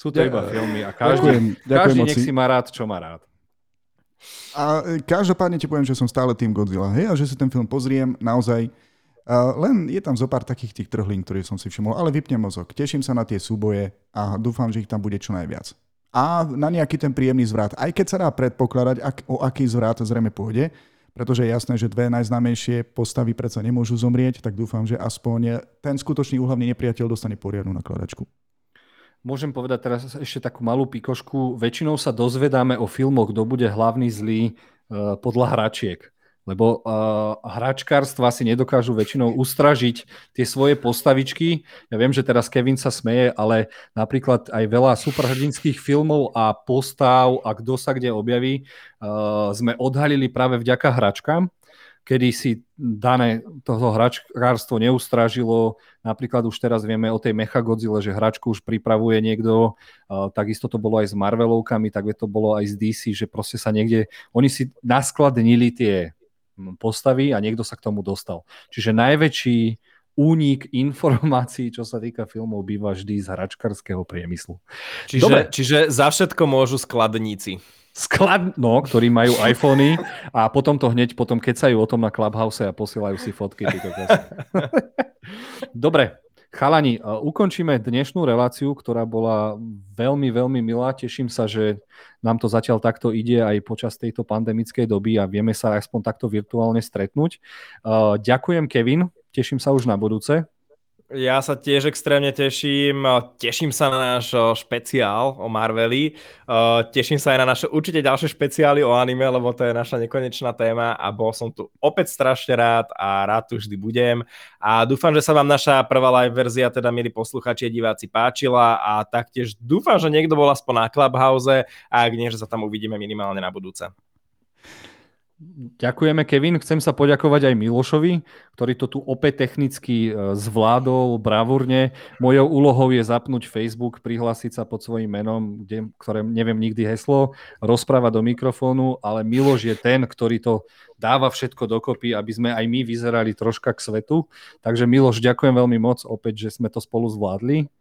Sú to iba filmy a každý, ďakujem, ďakujem každý nech si má rád, čo má rád. A e, každopádne ti poviem, že som stále tým Godzilla, hej, a že si ten film pozriem naozaj. Uh, len je tam zo pár takých tých trhlín, ktoré som si všimol, ale vypnem mozog. Teším sa na tie súboje a dúfam, že ich tam bude čo najviac. A na nejaký ten príjemný zvrat. Aj keď sa dá predpokladať, ak, o aký zvrat zrejme pôjde, pretože je jasné, že dve najznámejšie postavy predsa nemôžu zomrieť, tak dúfam, že aspoň ten skutočný úhlavný nepriateľ dostane poriadnu nakladačku. Môžem povedať teraz ešte takú malú pikošku. Väčšinou sa dozvedáme o filmoch, kto bude hlavný zlý uh, podľa hračiek. Lebo uh, hračkárstva si nedokážu väčšinou ustražiť tie svoje postavičky. Ja viem, že teraz Kevin sa smeje, ale napríklad aj veľa superhrdinských filmov a postav a kto sa kde objaví, uh, sme odhalili práve vďaka hračkám kedy si dané toho hračkárstvo neustražilo. Napríklad už teraz vieme o tej Mechagodzile, že hračku už pripravuje niekto. Takisto to bolo aj s Marvelovkami, tak to bolo aj z DC, že proste sa niekde... Oni si naskladnili tie postavy a niekto sa k tomu dostal. Čiže najväčší únik informácií, čo sa týka filmov, býva vždy z hračkarského priemyslu. Čiže, Dobre. čiže za všetko môžu skladníci sklad, no, ktorí majú iPhony a potom to hneď potom kecajú o tom na Clubhouse a posielajú si fotky. Dobre, chalani, ukončíme dnešnú reláciu, ktorá bola veľmi, veľmi milá. Teším sa, že nám to zatiaľ takto ide aj počas tejto pandemickej doby a vieme sa aspoň takto virtuálne stretnúť. Ďakujem, Kevin. Teším sa už na budúce. Ja sa tiež extrémne teším. Teším sa na náš špeciál o Marveli. Teším sa aj na naše určite ďalšie špeciály o anime, lebo to je naša nekonečná téma a bol som tu opäť strašne rád a rád tu vždy budem. A dúfam, že sa vám naša prvá live verzia, teda milí posluchači a diváci, páčila a taktiež dúfam, že niekto bol aspoň na Clubhouse a ak nie, že sa tam uvidíme minimálne na budúce. Ďakujeme, Kevin. Chcem sa poďakovať aj Milošovi, ktorý to tu opäť technicky e, zvládol bravúrne. Mojou úlohou je zapnúť Facebook, prihlásiť sa pod svojím menom, kde, ktoré neviem nikdy heslo, rozprávať do mikrofónu, ale Miloš je ten, ktorý to dáva všetko dokopy, aby sme aj my vyzerali troška k svetu. Takže Miloš, ďakujem veľmi moc opäť, že sme to spolu zvládli.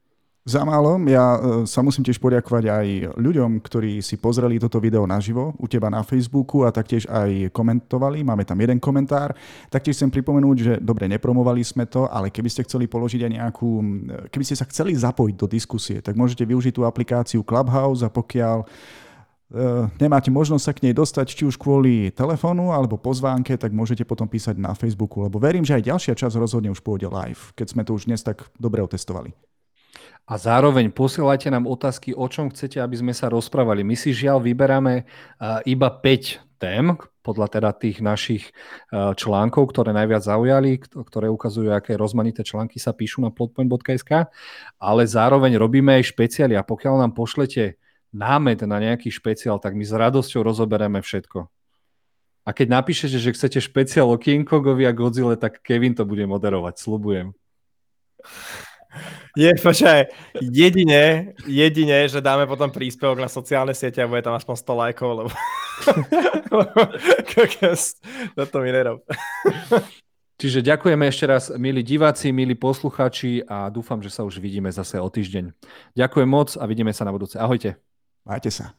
Za málo. Ja e, sa musím tiež poďakovať aj ľuďom, ktorí si pozreli toto video naživo u teba na Facebooku a taktiež aj komentovali. Máme tam jeden komentár. Taktiež chcem pripomenúť, že dobre, nepromovali sme to, ale keby ste chceli položiť aj nejakú, keby ste sa chceli zapojiť do diskusie, tak môžete využiť tú aplikáciu Clubhouse a pokiaľ Uh, nemáte možnosť sa k nej dostať, či už kvôli telefónu alebo pozvánke, tak môžete potom písať na Facebooku, lebo verím, že aj ďalšia časť rozhodne už pôjde live, keď sme to už dnes tak dobre otestovali. A zároveň posielajte nám otázky, o čom chcete, aby sme sa rozprávali. My si žiaľ vyberáme iba 5 tém, podľa teda tých našich článkov, ktoré najviac zaujali, ktoré ukazujú, aké rozmanité články sa píšu na plotpoint.sk, ale zároveň robíme aj špeciály a pokiaľ nám pošlete námet na nejaký špeciál, tak my s radosťou rozoberieme všetko. A keď napíšete, že chcete špeciál o King Kongovi a Godzilla, tak Kevin to bude moderovať, slubujem. Je, počkaj, jedine, jedine, že dáme potom príspevok na sociálne siete a bude tam aspoň 100 lajkov, lebo... to mi nerob. Čiže ďakujeme ešte raz, milí diváci, milí posluchači a dúfam, že sa už vidíme zase o týždeň. Ďakujem moc a vidíme sa na budúce. Ahojte. Majte sa.